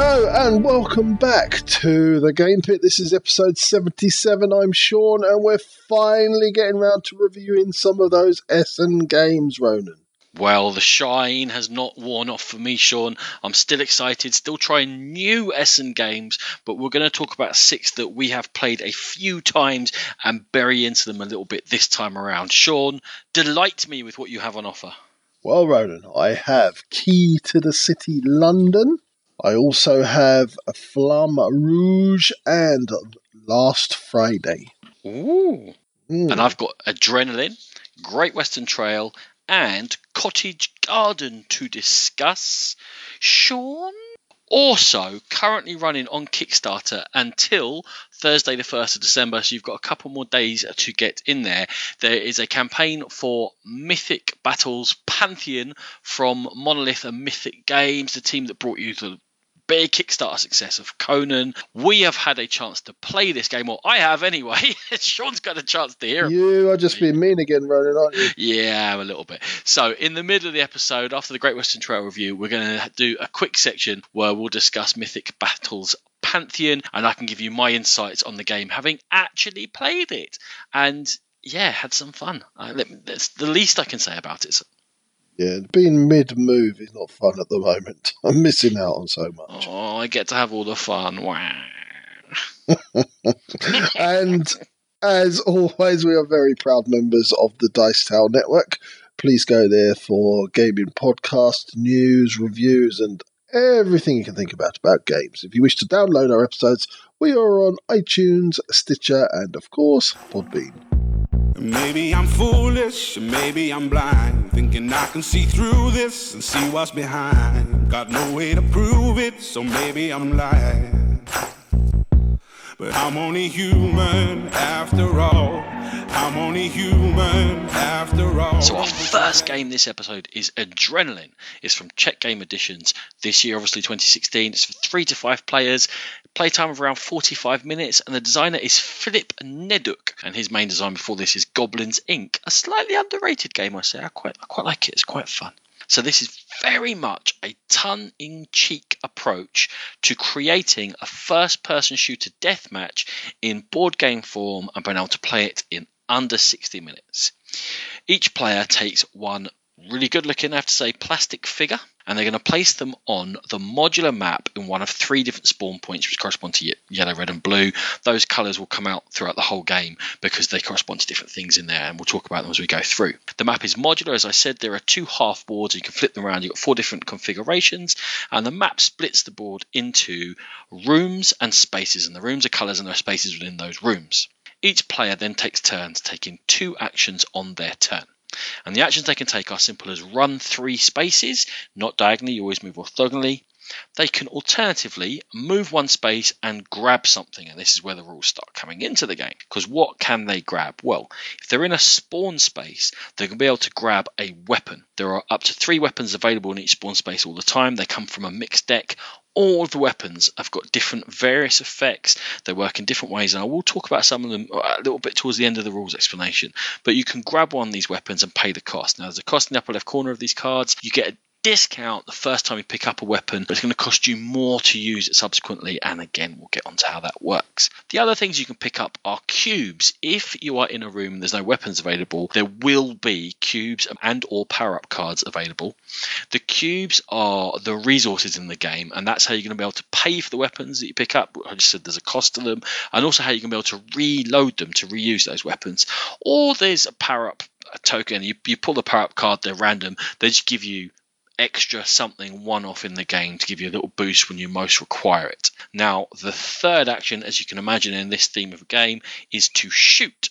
Hello and welcome back to the Game Pit. This is episode 77. I'm Sean and we're finally getting around to reviewing some of those Essen games, Ronan. Well, the shine has not worn off for me, Sean. I'm still excited, still trying new Essen games, but we're going to talk about six that we have played a few times and bury into them a little bit this time around. Sean, delight me with what you have on offer. Well, Ronan, I have Key to the City London. I also have Flamme Rouge and Last Friday. Ooh. Mm. And I've got Adrenaline, Great Western Trail, and Cottage Garden to discuss. Sean? Also, currently running on Kickstarter until Thursday, the 1st of December. So you've got a couple more days to get in there. There is a campaign for Mythic Battles Pantheon from Monolith and Mythic Games, the team that brought you the big Kickstarter success of Conan. We have had a chance to play this game, or I have anyway. Sean's got a chance to hear. You are just being mean again, Ronan, aren't you? Yeah, a little bit. So, in the middle of the episode, after the Great Western Trail review, we're going to do a quick section where we'll discuss Mythic Battles Pantheon, and I can give you my insights on the game, having actually played it. And yeah, had some fun. Uh, that's the least I can say about it. Yeah, being mid move is not fun at the moment. I'm missing out on so much. Oh, I get to have all the fun. Wow. and as always, we are very proud members of the Dice Tower Network. Please go there for gaming podcast, news, reviews, and everything you can think about about games. If you wish to download our episodes, we are on iTunes, Stitcher, and of course, Podbean. Maybe I'm foolish, maybe I'm blind, thinking I can see through this and see what's behind. Got no way to prove it, so maybe I'm lying. But I'm only human after all. I'm only human after all. So, our first game this episode is Adrenaline. It's from Czech Game Editions. This year, obviously 2016. It's for three to five players. Playtime of around 45 minutes, and the designer is Filip Neduk. And his main design before this is Goblins Inc., a slightly underrated game, I say. I quite, I quite like it. It's quite fun. So this is very much a tongue-in-cheek approach to creating a first-person shooter deathmatch in board game form and being able to play it in under 60 minutes. Each player takes one really good looking, I have to say, plastic figure, and they're going to place them on the modular map in one of three different spawn points, which correspond to yellow, red, and blue. Those colours will come out throughout the whole game because they correspond to different things in there, and we'll talk about them as we go through. The map is modular, as I said, there are two half boards, you can flip them around, you've got four different configurations, and the map splits the board into rooms and spaces, and the rooms are colours and there are spaces within those rooms. Each player then takes turns taking two actions on their turn. And the actions they can take are simple as run three spaces, not diagonally, you always move orthogonally. They can alternatively move one space and grab something, and this is where the rules start coming into the game. Because what can they grab? Well, if they're in a spawn space, they're going to be able to grab a weapon. There are up to three weapons available in each spawn space all the time. They come from a mixed deck all the weapons have got different various effects. They work in different ways, and I will talk about some of them a little bit towards the end of the rules explanation. But you can grab one of these weapons and pay the cost. Now, there's a cost in the upper left corner of these cards. You get discount the first time you pick up a weapon, but it's going to cost you more to use it subsequently. And again, we'll get onto how that works. The other things you can pick up are cubes. If you are in a room and there's no weapons available, there will be cubes and or power-up cards available. The cubes are the resources in the game, and that's how you're going to be able to pay for the weapons that you pick up. I just said there's a cost to them, and also how you're going to be able to reload them to reuse those weapons. Or there's a power-up token. You, you pull the power up card, they're random. They just give you extra something one off in the game to give you a little boost when you most require it. Now, the third action, as you can imagine in this theme of a game, is to shoot.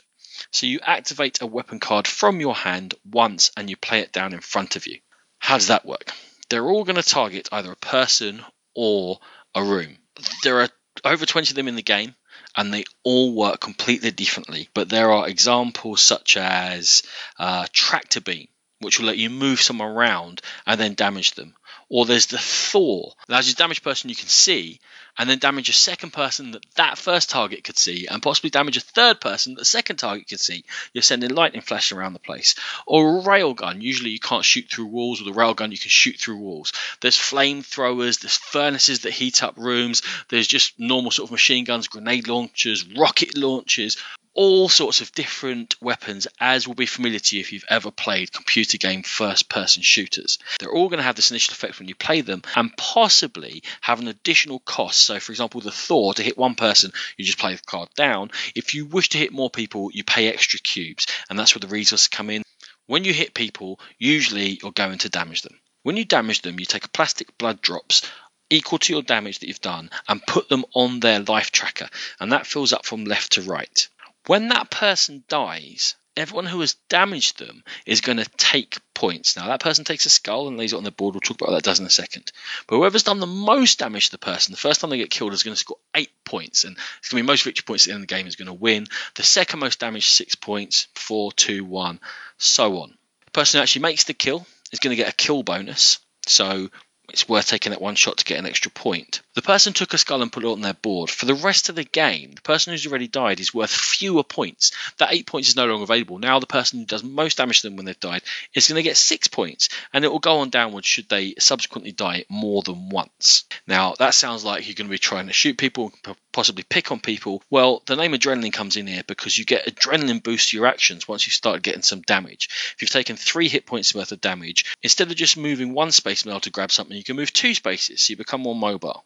So you activate a weapon card from your hand once and you play it down in front of you. How does that work? They're all going to target either a person or a room. There are over 20 of them in the game and they all work completely differently. But there are examples such as uh, tractor beam, which will let you move someone around and then damage them. Or there's the Thor, allows you damage person you can see, and then damage a second person that that first target could see, and possibly damage a third person that the second target could see. You're sending lightning flashing around the place. Or a railgun. Usually you can't shoot through walls. With a railgun, you can shoot through walls. There's flamethrowers. There's furnaces that heat up rooms. There's just normal sort of machine guns, grenade launchers, rocket launchers all sorts of different weapons, as will be familiar to you if you've ever played computer game first person shooters. They're all going to have this initial effect when you play them and possibly have an additional cost. So, for example, the Thor, to hit one person, you just play the card down. If you wish to hit more people, you pay extra cubes, and that's where the resources come in. When you hit people, usually you're going to damage them. When you damage them, you take a plastic blood drops equal to your damage that you've done and put them on their life tracker, and that fills up from left to right. When that person dies, everyone who has damaged them is going to take points. Now, that person takes a skull and lays it on the board. We'll talk about what that does in a second. But whoever's done the most damage to the person, the first time they get killed, is going to score eight points. And it's going to be most victory points at the end of the game is going to win. The second most damage, six points, four, two, one, so on. The person who actually makes the kill is going to get a kill bonus. So it's worth taking that one shot to get an extra point. The person took a skull and put it on their board. For the rest of the game, the person who's already died is worth fewer points. That eight points is no longer available. Now the person who does most damage to them when they've died is going to get six points, and it will go on downwards should they subsequently die more than once. Now that sounds like you're going to be trying to shoot people, possibly pick on people. Well, the name adrenaline comes in here because you get adrenaline boost to your actions once you start getting some damage. If you've taken three hit points worth of damage, instead of just moving one space now to grab something, you can move two spaces, so you become more mobile.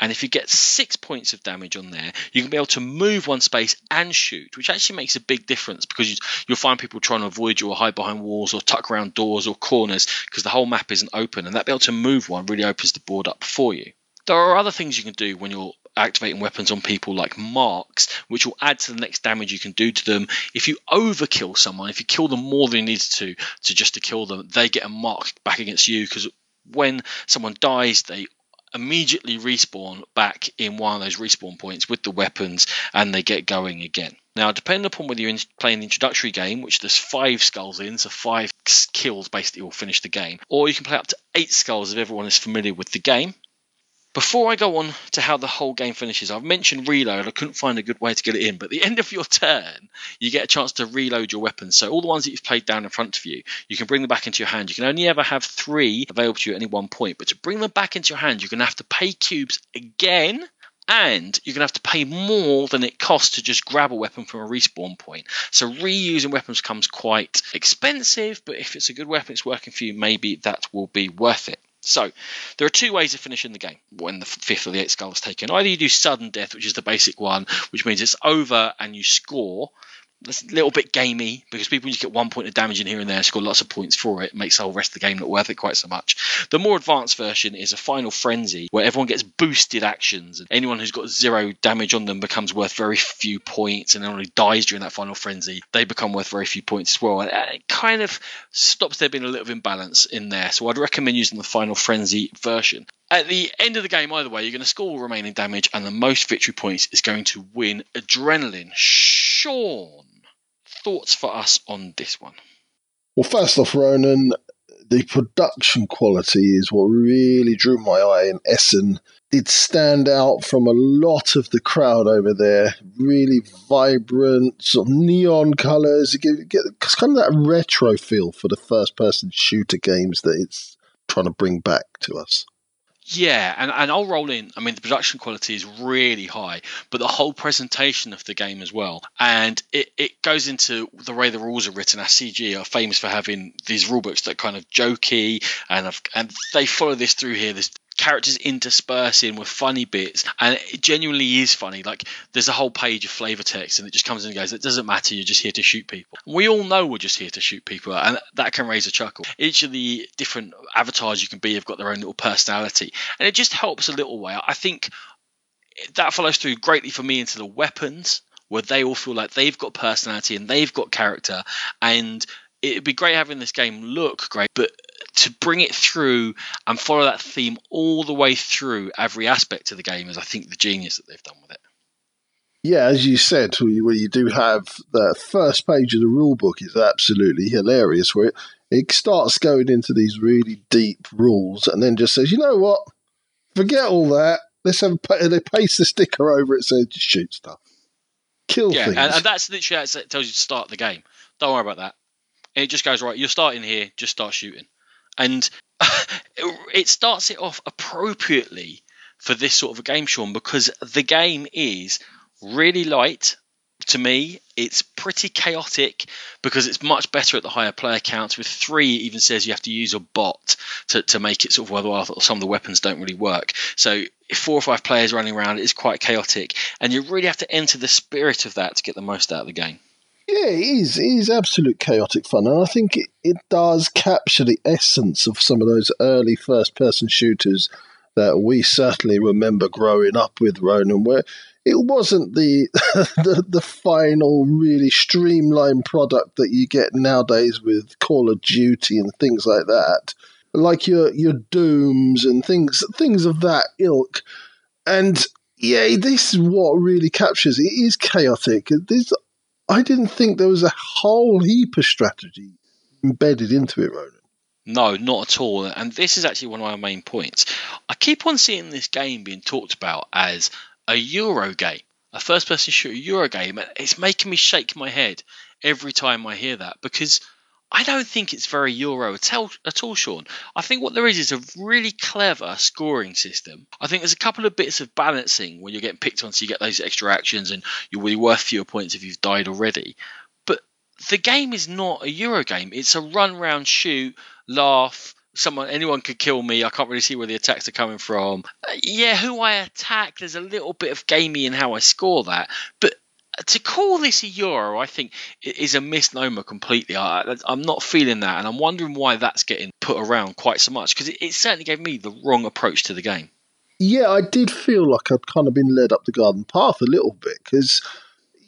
And if you get six points of damage on there, you can be able to move one space and shoot, which actually makes a big difference because you, will find people trying to avoid you or hide behind walls or tuck around doors or corners because the whole map isn't open. And that be able to move one really opens the board up for you. There are other things you can do when you're activating weapons on people like marks, which will add to the next damage you can do to them. If you overkill someone, if you kill them more than you need to to just to kill them, they get a mark back against you because when someone dies, they immediately respawn back in one of those respawn points with the weapons and they get going again. Now, depending upon whether you're playing the introductory game, which there's five skulls in, so five kills basically will finish the game, or you can play up to eight skulls if everyone is familiar with the game. Before I go on to how the whole game finishes, I've mentioned reload. I couldn't find a good way to get it in, but at the end of your turn, you get a chance to reload your weapons. So all the ones that you've played down in front of you, you can bring them back into your hand. You can only ever have three available to you at any one point, but to bring them back into your hand, you're going to have to pay cubes again and you're going to have to pay more than it costs to just grab a weapon from a respawn point. So reusing weapons becomes quite expensive, but if it's a good weapon, it's working for you, maybe that will be worth it. So, there are two ways of finishing the game when the fifth or the eighth skull is taken. Either you do sudden death, which is the basic one, which means it's over and you score, it's a little bit gamey because people just get one point of damage in here and there, score lots of points for it, makes the whole rest of the game not worth it quite so much. The more advanced version is a final frenzy where everyone gets boosted actions, and anyone who's got zero damage on them becomes worth very few points, and who dies during that final frenzy, they become worth very few points as well. And uh, it kind of stops there being a little imbalance in there. So I'd recommend using the final frenzy version. At the end of the game, either way, you're going to score remaining damage, and the most victory points is going to win adrenaline. Sean thoughts for us on this one? Well, first off, Ronan, the production quality is what really drew my eye in Essen. It stand out from a lot of the crowd over there. Really vibrant, sort of neon colours. It gets kind of that retro feel for the first person shooter games that it's trying to bring back to us. Yeah, and, and I'll roll in. I mean, the production quality is really high, but the whole presentation of the game as well. And it, it goes into the way the rules are written. CG are famous for having these rule books that kind of jokey, and and they follow this through here. Characters interspersing with funny bits, and it genuinely is funny. Like there's a whole page of flavor text, and it just comes in and goes. It doesn't matter. You're just here to shoot people. We all know we're just here to shoot people, and that can raise a chuckle. Each of the different avatars you can be have got their own little personality, and it just helps a little way. I think that follows through greatly for me into the weapons where they all feel like they've got personality and they've got character and it'd be great having this game look great but to bring it through and follow that theme all the way through every aspect of the game is, I think, the genius that they've done with it. Yeah, as you said, where you do have the first page of the rule book is absolutely hilarious. Where it, it starts going into these really deep rules and then just says, you know what? Forget all that. Let's have a, they paste the sticker over it says just shoot stuff. Kill yeah, things. and, and that's literally how it tells you to start the game. Don't worry about that. And it just goes right. You're starting here. Just start shooting, and it starts it off appropriately for this sort of a game, Sean, because the game is really light to me, it's pretty chaotic because it's much better at the higher player counts. With three, it even says you have to use a bot to, to make it sort of worthwhile. Some of the weapons don't really work. So four or five players running around, it is quite chaotic, and you really have to enter the spirit of that to get the most out of the game. Yeah, it is. It is absolute chaotic fun, and I think it, it does capture the essence of some of those early first-person shooters that we certainly remember growing up with Ronan, where it wasn't the, the the final really streamlined product that you get nowadays with Call of Duty and things like that, like your your Dooms and things things of that ilk. And yeah, this is what really captures it. Is chaotic. This I didn't think there was a whole heap of strategy embedded into it, Ronan. No, not at all. And this is actually one of my main points. I keep on seeing this game being talked about as a Euro game, a first person shooter Euro game. It's making me shake my head every time I hear that because I don't think it's very Euro at all, at all, Sean. I think what there is is a really clever scoring system. I think there's a couple of bits of balancing when you're getting picked on so you get those extra actions and you're really worth fewer points if you've died already. But the game is not a Euro game. It's a run round shoot, laugh, someone anyone could kill me. I can't really see where the attacks are coming from. Uh, yeah, who I attack, there's a little bit of gamey in how I score that, but to call this a Euro, I think, is a misnomer completely. I, am not feeling that, and I'm wondering why that's getting put around quite so much because it, it certainly gave me the wrong approach to the game. Yeah, I did feel like I'd kind of been led up the garden path a little bit because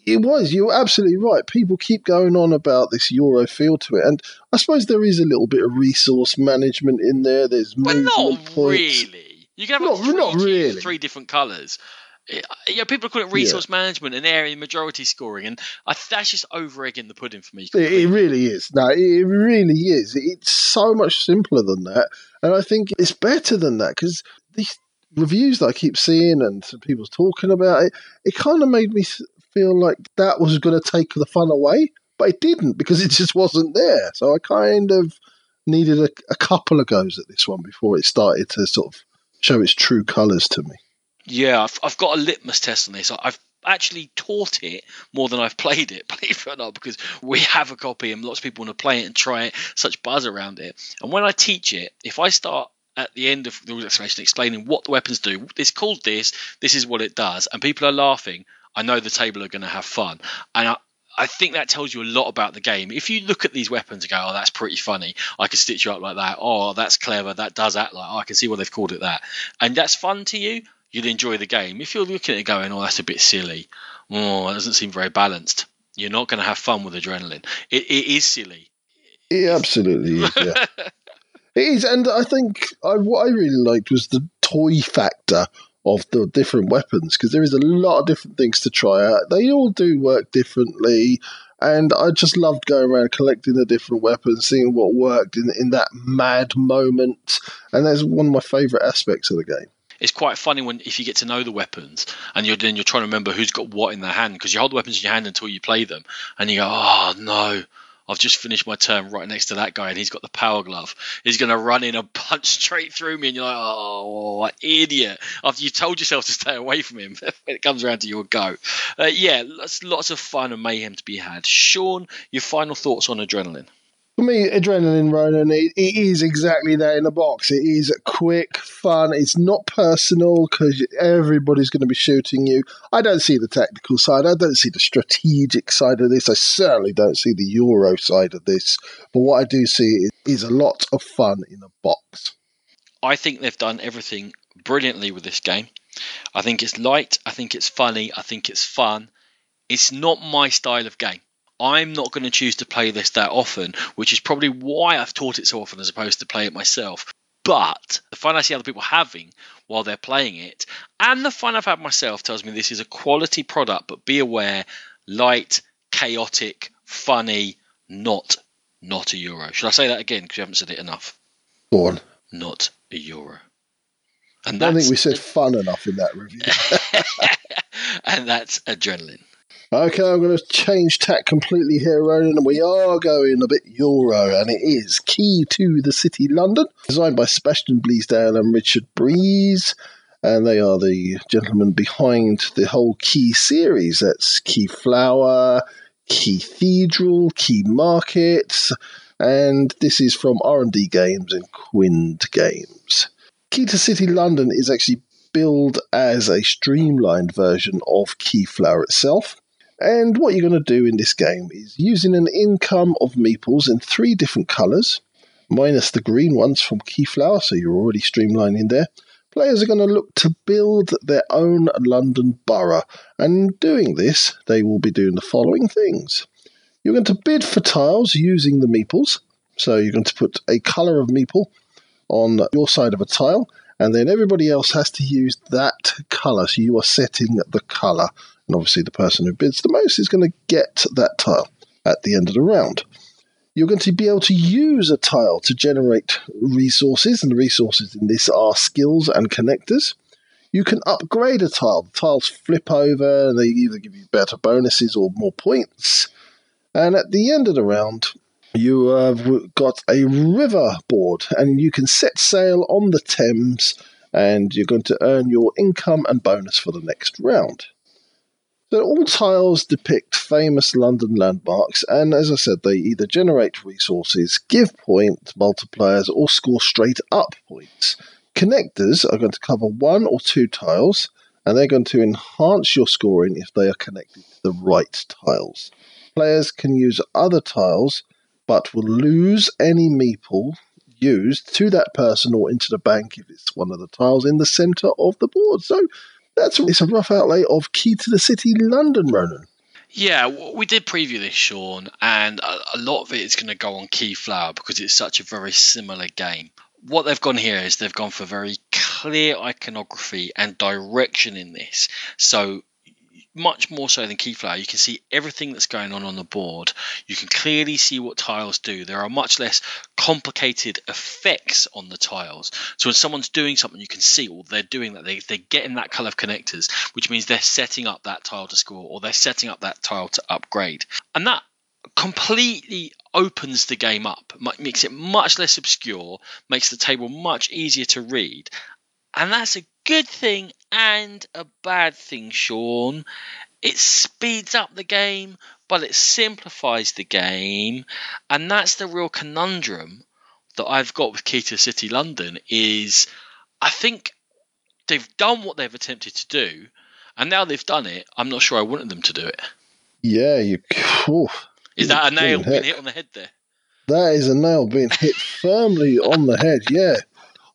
it was. You're absolutely right. People keep going on about this Euro feel to it, and I suppose there is a little bit of resource management in there. There's but not points. really. You can have not, three, not really. three different colours. Yeah, people call it resource yeah. management and area majority scoring, and I, that's just over egging the pudding for me. It, it, really is. No, it really is. It's so much simpler than that, and I think it's better than that because these reviews that I keep seeing and people talking about it, it kind of made me feel like that was going to take the fun away, but it didn't because it just wasn't there. So I kind of needed a, a couple of goes at this one before it started to sort of show its true colours to me. Yeah, I've, I've got a litmus test on this. I've actually taught it more than I've played it, believe it or not, because we have a copy and lots of people want to play it and try it, such buzz around it. And when I teach it, if I start at the end of the rules explanation explaining what the weapons do, it's called this, this is what it does, and people are laughing, I know the table are going to have fun. And I, I think that tells you a lot about the game. If you look at these weapons and go, "Oh, that's pretty funny," I can stitch you up like that. Oh, that's clever. That does act like. Oh, I can see why they've called it that, and that's fun to you. You'd enjoy the game. If you're looking at it going, "Oh, that's a bit silly," oh, it doesn't seem very balanced. You're not going to have fun with adrenaline. It, it is silly. It absolutely is. Yeah. it is, and I think I, what I really liked was the toy factor of the different weapons because there is a lot of different things to try out. They all do work differently, and I just loved going around collecting the different weapons, seeing what worked in in that mad moment, and that's one of my favourite aspects of the game. It's quite funny when if you get to know the weapons and you're then you're trying to remember who's got what in their hand because you hold the weapons in your hand until you play them and you go oh no I've just finished my turn right next to that guy, and he's got the power glove. He's going to run in and punch straight through me, and you're like, oh, idiot. After you've told yourself to stay away from him, when it comes around to your go. Uh, yeah, lots, lots of fun and mayhem to be had. Sean, your final thoughts on adrenaline? For me, Adrenaline Ronan, it, it is exactly that in a box. It is quick, fun. It's not personal because everybody's going to be shooting you. I don't see the technical side. I don't see the strategic side of this. I certainly don't see the Euro side of this. But what I do see is, is a lot of fun in a box. I think they've done everything brilliantly with this game. I think it's light. I think it's funny. I think it's fun. It's not my style of game. I'm not going to choose to play this that often, which is probably why I've taught it so often as opposed to play it myself. But the fun I see other people having while they're playing it, and the fun I've had myself tells me this is a quality product, but be aware light, chaotic, funny, not not a euro. Should I say that again because you haven't said it enough? Go on. Not a euro. And I don't think we said fun enough in that review. and that's adrenaline. Okay, I'm going to change tack completely here, Ronan, and we are going a bit Euro, and it is Key to the City London, designed by Sebastian Bleasdale and Richard Breese, and they are the gentlemen behind the whole Key series. That's Keyflower, Key Cathedral, Key Markets, and this is from R&D Games and Quined Games. Key to City London is actually billed as a streamlined version of Keyflower itself. And what you're going to do in this game is using an income of meeples in three different colours, minus the green ones from Keyflower, so you're already streamlining there. Players are going to look to build their own London borough, and in doing this, they will be doing the following things. You're going to bid for tiles using the meeples, so you're going to put a colour of meeple on your side of a tile, and then everybody else has to use that colour, so you are setting the colour. And obviously, the person who bids the most is going to get that tile at the end of the round. You're going to be able to use a tile to generate resources, and the resources in this are skills and connectors. You can upgrade a tile. The tiles flip over, and they either give you better bonuses or more points. And at the end of the round, you have got a river board, and you can set sail on the Thames, and you're going to earn your income and bonus for the next round. So all tiles depict famous London landmarks, and as I said, they either generate resources, give point multipliers, or score straight up points. Connectors are going to cover one or two tiles, and they're going to enhance your scoring if they are connected to the right tiles. Players can use other tiles, but will lose any meeple used to that person or into the bank if it's one of the tiles in the centre of the board. So that's it's a rough outlay of Key to the City, London, Ronan. Yeah, we did preview this, Sean, and a, lot of it is going to go on Keyflower because it's such a very similar game. What they've gone here is they've gone for very clear iconography and direction in this. So much more so than Keyflower, you can see everything that's going on on the board. You can clearly see what tiles do. There are much less complicated effects on the tiles. So when someone's doing something, you can see, well, they're doing that. They, they're getting that color of connectors, which means they're setting up that tile to score or they're setting up that tile to upgrade. And that completely opens the game up, makes it much less obscure, makes the table much easier to read. And that's a good thing and a bad thing, Sean. It speeds up the game, but it simplifies the game, and that's the real conundrum that I've got with Key to City London. Is I think they've done what they've attempted to do, and now they've done it. I'm not sure I wanted them to do it. Yeah, you. Oh, is that a nail being hit on the head there? That is a nail being hit firmly on the head. Yeah.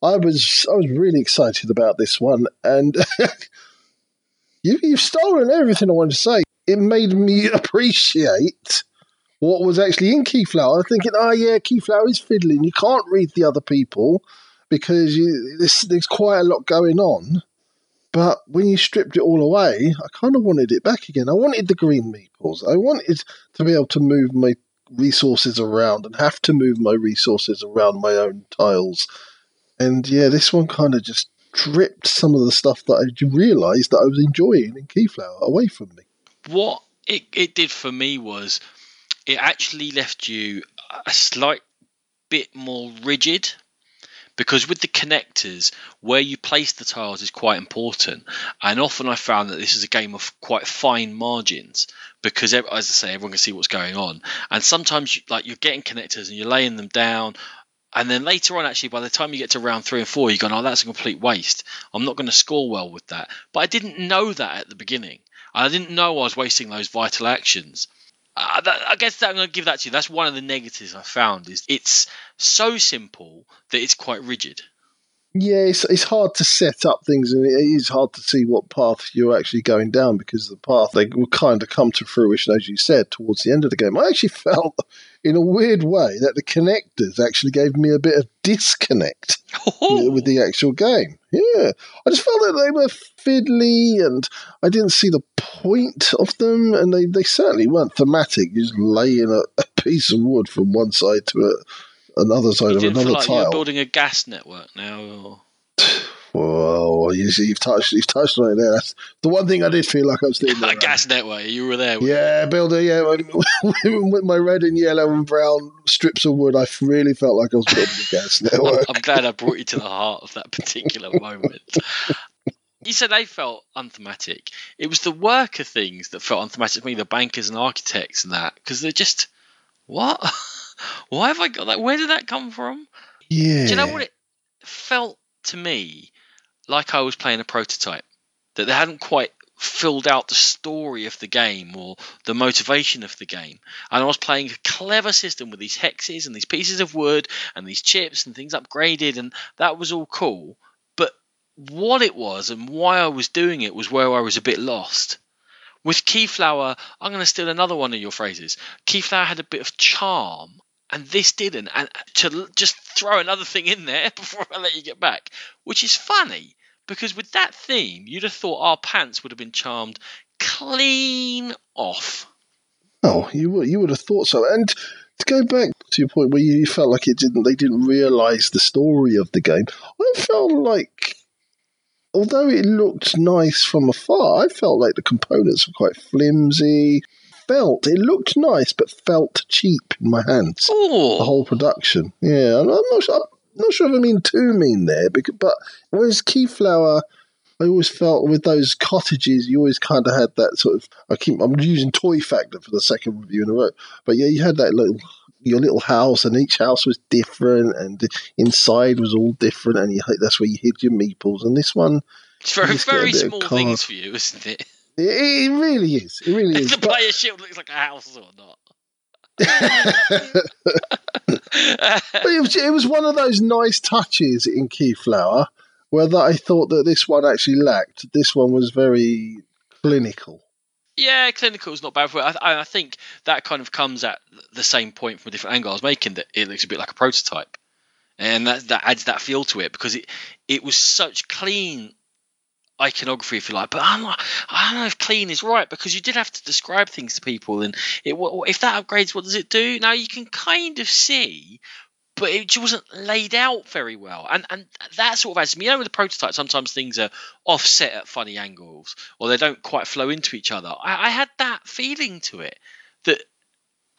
I was I was really excited about this one, and you, you've stolen everything I wanted to say. It made me appreciate what was actually in Keyflower. I'm thinking, oh yeah, Keyflower is fiddling. You can't read the other people because you, there's, there's quite a lot going on. But when you stripped it all away, I kind of wanted it back again. I wanted the green meeples. I wanted to be able to move my resources around and have to move my resources around my own tiles and yeah, this one kind of just dripped some of the stuff that I realised that I was enjoying in Keyflower away from me. What it, it did for me was it actually left you a slight bit more rigid because with the connectors where you place the tiles is quite important and often i found that this is a game of quite fine margins because as i say everyone can see what's going on and sometimes like you're getting connectors and you're laying them down and then later on, actually, by the time you get to round three and four, you're going, oh, that's a complete waste. I'm not going to score well with that. But I didn't know that at the beginning. I didn't know I was wasting those vital actions. Uh, that, I guess that I'm going to give that to you. That's one of the negatives I found is it's so simple that it's quite rigid. Yeah, it's, it's hard to set up things, and it is hard to see what path you're actually going down because the path they will kind of come to fruition, as you said, towards the end of the game. I actually felt, in a weird way, that the connectors actually gave me a bit of disconnect oh. with the actual game. Yeah, I just felt that they were fiddly, and I didn't see the point of them, and they, they certainly weren't thematic. You're just laying a, a piece of wood from one side to a, another side You of another like you're building a gas network now. Or... Whoa, you see, you've touched, you've touched on it there. That's the one thing I did feel like I was doing. a gas network. You were there. Yeah, builder. Yeah, with my red and yellow and brown strips of wood, I really felt like I was building a gas network. I'm glad I brought you to the heart of that particular moment. You said they felt unthematic. It was the worker things that felt unthematic to me, the bankers and architects and that, because they're just what? Why have I got that? Where did that come from? Yeah. Do you know what it felt to me like? I was playing a prototype that they hadn't quite filled out the story of the game or the motivation of the game. And I was playing a clever system with these hexes and these pieces of wood and these chips and things upgraded, and that was all cool. But what it was and why I was doing it was where I was a bit lost. With Keyflower, I'm going to steal another one of your phrases. Keyflower had a bit of charm, and this didn't. And to just throw another thing in there before I let you get back, which is funny because with that theme, you'd have thought our pants would have been charmed clean off. Oh, you would you would have thought so. And to go back to your point where you felt like it didn't they didn't realise the story of the game, I felt like although it looked nice from afar, I felt like the components were quite flimsy. Felt it looked nice, but felt cheap in my hands. The Oh, whole production, yeah. I'm not sure. Not sure if I mean too mean there, because, but whereas Keyflower, I always felt with those cottages, you always kind of had that sort of. I keep. I'm using toy factor for the second review in a row, but yeah, you had that little your little house, and each house was different, and inside was all different, and you, that's where you hid your meeples. And this one, it's very, just get a very small things for you, isn't it? it, it really is. It really is. the But- player shield looks like a house or not. But it was, it was one of those nice touches in Keyflower where that I thought that this one actually lacked. This one was very clinical. Yeah, clinical is not bad for it. I, I think that kind of comes at the same point from a different angle I was making that it looks a bit like a prototype, and that that adds that feel to it because it it was such clean iconography, if you like. But I'm not, I don't know if clean is right because you did have to describe things to people, and it if that upgrades, what does it do? Now you can kind of see. But it just wasn't laid out very well, and and that sort of adds. Me. You know, with the prototype, sometimes things are offset at funny angles, or they don't quite flow into each other. I, I had that feeling to it that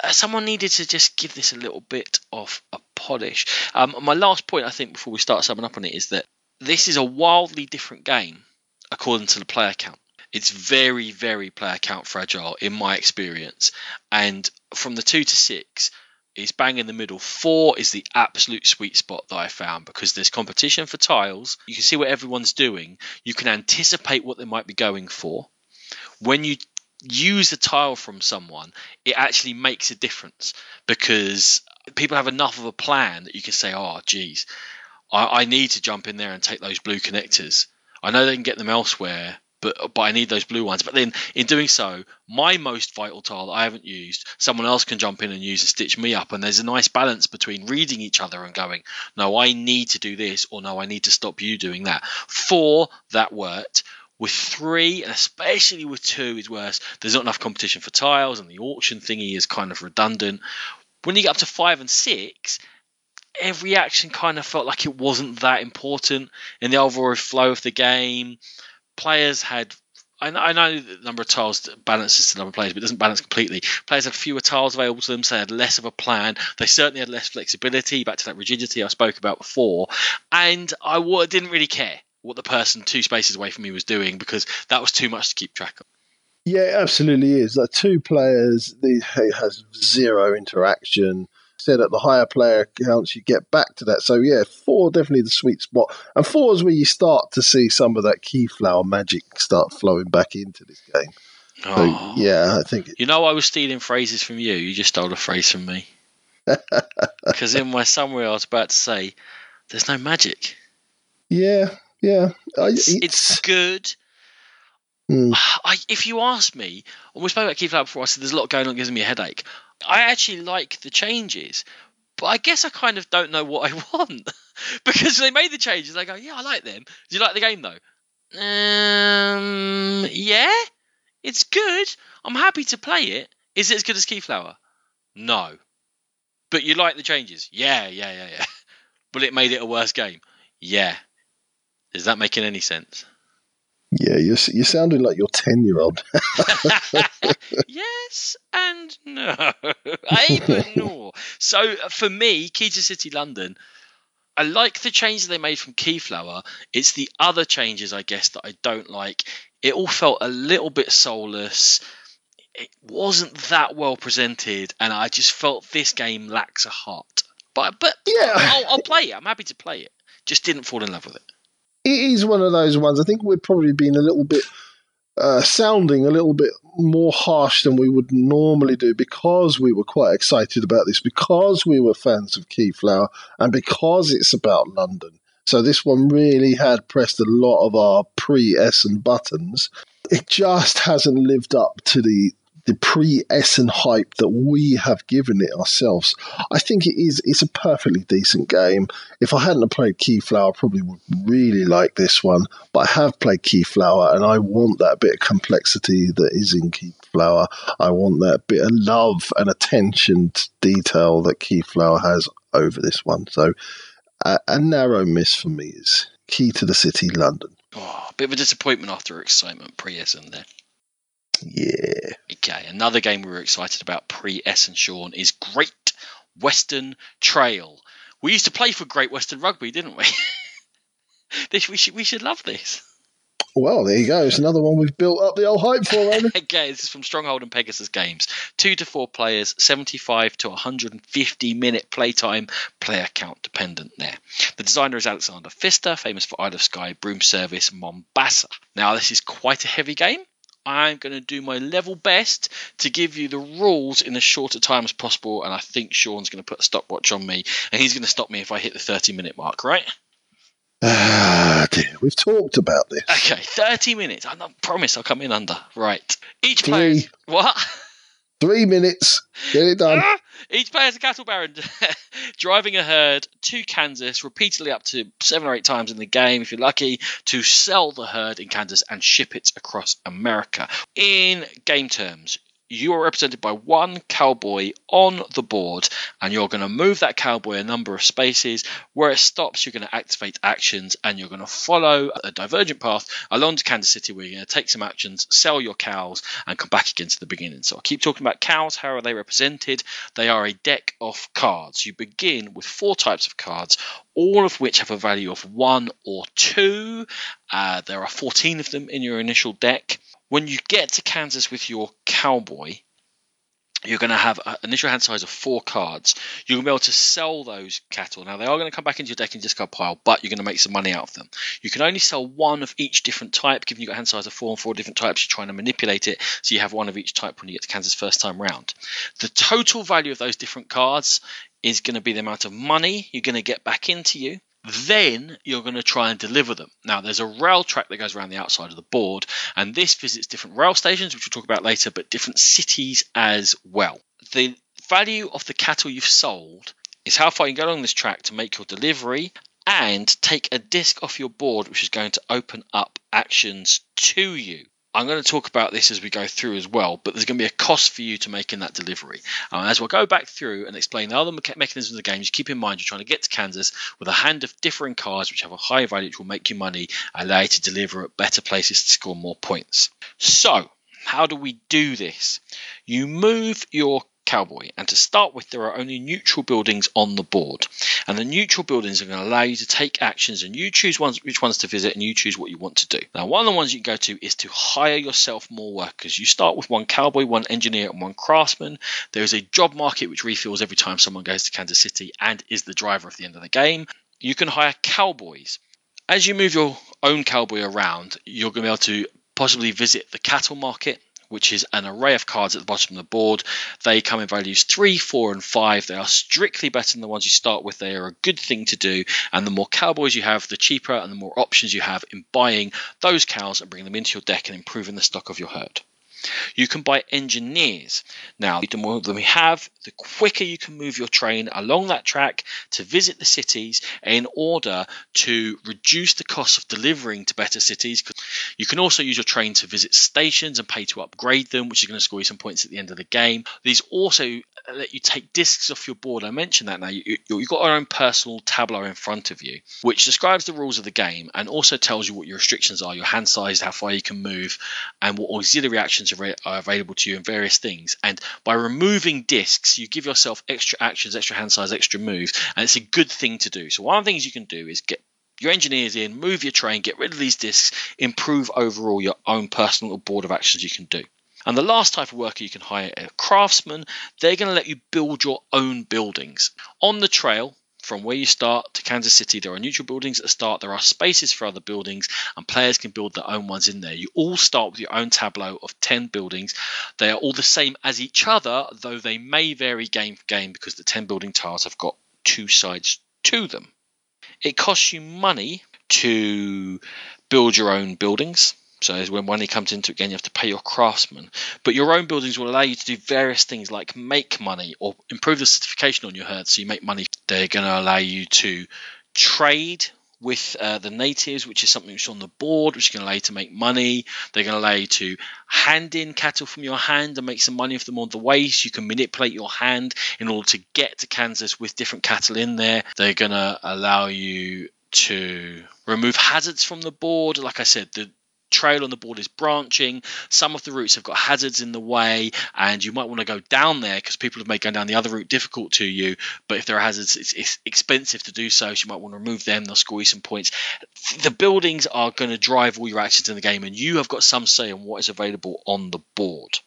uh, someone needed to just give this a little bit of a polish. Um, my last point, I think, before we start summing up on it, is that this is a wildly different game according to the player count. It's very, very player count fragile in my experience, and from the two to six. Is bang in the middle. Four is the absolute sweet spot that I found because there's competition for tiles. You can see what everyone's doing. You can anticipate what they might be going for. When you use a tile from someone, it actually makes a difference because people have enough of a plan that you can say, oh, geez, I, I need to jump in there and take those blue connectors. I know they can get them elsewhere, but but I need those blue ones. But then in doing so, my most vital tile that I haven't used, someone else can jump in and use and stitch me up. And there's a nice balance between reading each other and going, no, I need to do this, or no, I need to stop you doing that. Four, that worked. With three, and especially with two, is worse. There's not enough competition for tiles, and the auction thingy is kind of redundant. When you get up to five and six, every action kind of felt like it wasn't that important in the overall flow of the game. Players had. I know, the number of tiles balances the number of players, but it doesn't balance completely. Players had fewer tiles available to them, so they had less of a plan. They certainly had less flexibility, back to that rigidity I spoke about before. And I didn't really care what the person two spaces away from me was doing because that was too much to keep track of. Yeah, it absolutely is. Like two players, the, it has zero interaction. Said at the higher player counts, you get back to that. So yeah, four definitely the sweet spot, and four is where you start to see some of that keyflower magic start flowing back into this game. So Oh. yeah, I think You know, I was stealing phrases from you. You just stole a phrase from me. Because in my summary, I was about to say, "There's no magic. yeah, yeah. I, It's, it's, it's good." Hmm. I, if you ask me, and we spoke about Keith before, I said there's a lot going on, gives me a headache. I actually like the changes, but I guess I kind of don't know what I want because they made the changes. I go, yeah, I like them. Do you like the game though? Um, yeah, it's good. I'm happy to play it. Is it as good as Keyflower? No. But you like the changes? Yeah, yeah, yeah, yeah. But it made it a worse game? Yeah. Is that making any sense? Yeah, you're, you're sounding like your 10 year old. yes and no. A but no. So uh, for me, Key to City London, I like the changes they made from Keyflower. It's the other changes, I guess, that I don't like. It all felt a little bit soulless. It wasn't that well presented, and I just felt this game lacks a heart. But but Yeah. I'll, I'll play it. I'm happy to play it. Just didn't fall in love with it. It is one of those ones. I think we're probably being a little bit uh, sounding a little bit more harsh than we would normally do because we were quite excited about this, because we were fans of Keyflower, and because it's about London. So this one really had pressed a lot of our pre-Essen buttons. It just hasn't lived up to the the pre-Essen hype that we have given it ourselves. I think it is it's a perfectly decent game. If I hadn't played Keyflower, I probably would really like this one. But I have played Keyflower, and I want that bit of complexity that is in Keyflower. I want that bit of love and attention to detail that Keyflower has over this one. So, a narrow miss for me is Key to the City, London. Oh, a bit of a disappointment after excitement pre Essen there. Yeah. Okay, another game we were excited about pre Essen Sean is Great Western Trail. We used to play for Great Western Rugby, didn't we? this we should we should love this. Well, there you go. It's another one we've built up the old hype for. Okay, this is from Stronghold and Pegasus Games. Two to four players, 75 to 150 minute playtime, player count dependent there. The designer is Alexander Pfister, famous for Isle of Skye, Broom Service, Mombasa. Now, this is quite a heavy game. I'm going to do my level best to give you the rules in as short a time as possible, and I think Sean's going to put a stopwatch on me, and he's going to stop me if I hit the 30 minute mark, right? Ah, dear. We've talked about this. Okay, 30 minutes. I promise I'll come in under. Right. Each player. What? Three minutes. Get it done. Ah! Each player is a cattle baron driving a herd to Kansas repeatedly up to seven or eight times in the game, if you're lucky, to sell the herd in Kansas and ship it across America. In game terms, you are represented by one cowboy on the board, and you're going to move that cowboy a number of spaces. Where it stops, you're going to activate actions, and you're going to follow a divergent path along to Kansas City, where you're going to take some actions, sell your cows, and come back again to the beginning. So I'll keep talking about cows. How are they represented? They are a deck of cards. You begin with four types of cards, all of which have a value of one or two. Uh, there are 14 of them in your initial deck. When you get to Kansas with your cowboy, you're going to have an initial hand size of four cards. You're going to be able to sell those cattle. Now, they are going to come back into your deck and discard pile, but you're going to make some money out of them. You can only sell one of each different type, given you've got a hand size of four and four different types. You're trying to manipulate it, so you have one of each type when you get to Kansas first time round. The total value of those different cards is going to be the amount of money you're going to get back into you. Then you're going to try and deliver them. Now, there's a rail track that goes around the outside of the board, and this visits different rail stations, which we'll talk about later, but different cities as well. The value of the cattle you've sold is how far you can go along this track to make your delivery and take a disc off your board, which is going to open up actions to you. I'm going to talk about this as we go through as well, but there's going to be a cost for you to making that delivery. Um, as we'll go back through and explain the other mecha- mechanisms of the game, just keep in mind you're trying to get to Kansas with a hand of differing cards which have a higher value, which will make you money, and allow you to deliver at better places to score more points. So, how do we do this? You move your cowboy, and to start with, there are only neutral buildings on the board, and the neutral buildings are going to allow you to take actions, and you choose ones, which ones to visit, and you choose what you want to do. Now, one of the ones you can go to is to hire yourself more workers. You start with one cowboy, one engineer, and one craftsman. There is a job market which refills every time someone goes to Kansas City and is the driver at the end of the game. You can hire cowboys. As you move your own cowboy around, you're going to be able to possibly visit the cattle market, which is an array of cards at the bottom of the board. They come in values 3, 4, and 5. They are strictly better than the ones you start with. They are a good thing to do. And the more cowboys you have, the cheaper and the more options you have in buying those cows and bringing them into your deck and improving the stock of your herd. You can buy engineers. Now, the more than we have, the quicker you can move your train along that track to visit the cities in order to reduce the cost of delivering to better cities. You can also use your train to visit stations and pay to upgrade them, which is going to score you some points at the end of the game. These also let you take discs off your board. I mentioned that now. You, have got your own personal tableau in front of you, which describes the rules of the game and also tells you what your restrictions are, your hand size, how far you can move, and what auxiliary actions are, are available to you and various things. And by removing discs, you give yourself extra actions, extra hand size, extra moves, and it's a good thing to do. So one of the things you can do is get your engineers in, move your train, get rid of these discs, improve overall your own personal board of actions you can do. And the last type of worker you can hire are craftsmen. They're going to let you build your own buildings. On the trail, from where you start to Kansas City, there are neutral buildings at the start. There are spaces for other buildings, and players can build their own ones in there. You all start with your own tableau of 10 buildings. They are all the same as each other, though they may vary game for game because the 10 building tiles have got two sides to them. It costs you money to build your own buildings. So when money comes into it again, you have to pay your craftsmen. But your own buildings will allow you to do various things like make money or improve the certification on your herd so you make money. They're going to allow you to trade with uh, the natives, which is something is on the board, which is going to allow you to make money. They're going to allow you to hand in cattle from your hand and make some money off them on the way. So you can manipulate your hand in order to get to Kansas with different cattle in there. They're going to allow you to remove hazards from the board. Like I said, the trail on the board is branching. Some of the routes have got hazards in the way, and you might want to go down there because people have made going down the other route difficult to you. But if there are hazards, it's, it's expensive to do so, so you might want to remove them. They'll score you some points. The buildings are going to drive all your actions in the game, and you have got some say on what is available on the board.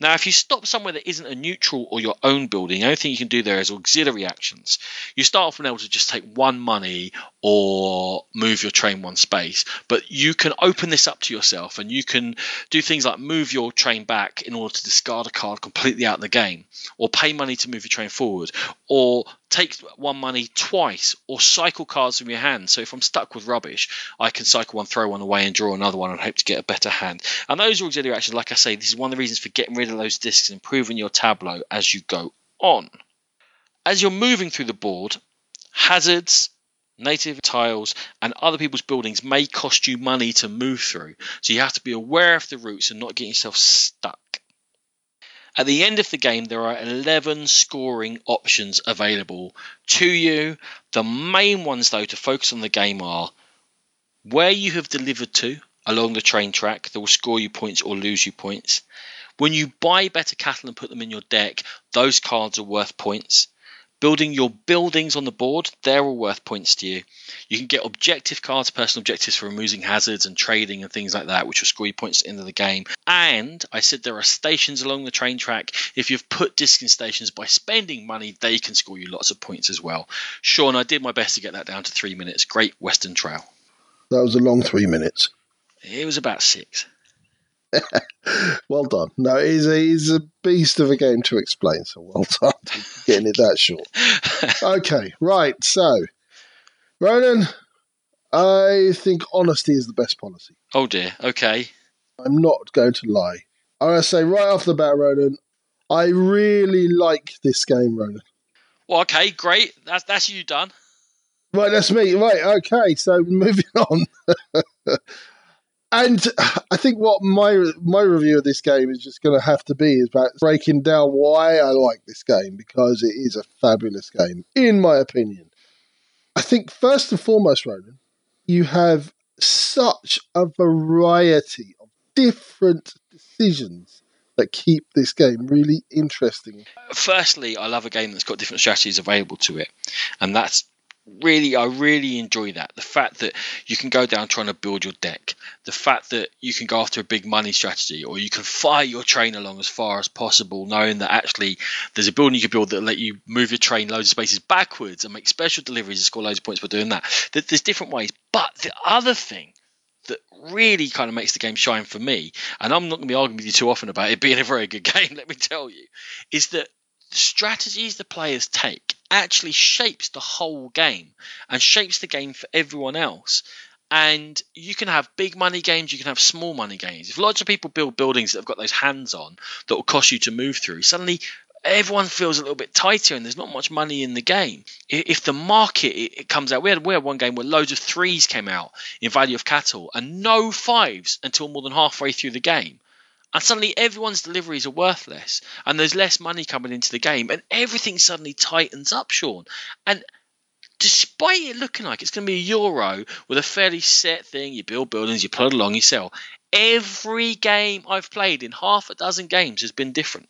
Now, if you stop somewhere that isn't a neutral or your own building, the only thing you can do there is auxiliary actions. You start off being able to just take one money or move your train one space, but you can open this up to yourself and you can do things like move your train back in order to discard a card completely out of the game, or pay money to move your train forward, or take one money twice or cycle cards from your hand. So if I'm stuck with rubbish, I can cycle one, throw one away, and draw another one and hope to get a better hand. And those are auxiliary actions. Like I say, this is one of the reasons for getting rid of those discs and improving your tableau as you go on. As you're moving through the board, hazards, native tiles, and other people's buildings may cost you money to move through. So you have to be aware of the routes and not get yourself stuck. At the end of the game, there are 11 scoring options available to you. The main ones, though, to focus on the game are where you have delivered to along the train track that will score you points or lose you points. When you buy better cattle and put them in your deck, those cards are worth points. Building your buildings on the board, they're all worth points to you. You can get objective cards, personal objectives for removing hazards and trading and things like that, which will score you points at the end of the game. And I said there are stations along the train track. If you've put disc in stations by spending money, they can score you lots of points as well. Sean, I did my best to get that down to three minutes. Great Western Trail. That was a long three minutes. It was about six. Well done. No, he's a, is a beast of a game to explain. So well done getting it that short. okay, right. So, Ronan, I think honesty is the best policy. Oh dear. Okay. I'm not going to lie. I'm going to say right off the bat, Ronan, I really like this game, Ronan. Well, okay, great. That's that's you done. Right, that's me. Right, okay. So moving on. And I think what my my review of this game is just going to have to be is about breaking down why I like this game because it is a fabulous game, in my opinion. I think first and foremost, Ronan, you have such a variety of different decisions that keep this game really interesting. Firstly, I love a game that's got different strategies available to it, and that's really I really enjoy that. The fact that you can go down trying to build your deck, the fact that you can go after a big money strategy, or you can fire your train along as far as possible, knowing that actually there's a building you can build that let you move your train loads of spaces backwards and make special deliveries and score loads of points by doing that. There's different ways. But the other thing that really kind of makes the game shine for me, and I'm not going to be arguing with you too often about it being a very good game, let me tell you, is that the strategies the players take actually shapes the whole game and shapes the game for everyone else. And you can have big money games, you can have small money games. If lots of people build buildings that have got those hands on that will cost you to move through, suddenly everyone feels a little bit tighter and there's not much money in the game. If the market it comes out, we had, we had one game where loads of threes came out in value of cattle and no fives until more than halfway through the game. And suddenly everyone's deliveries are worthless and there's less money coming into the game and everything suddenly tightens up, Sean. And despite it looking like it's going to be a euro with a fairly set thing, you build buildings, you plod along, you sell. Every game I've played in half a dozen games has been different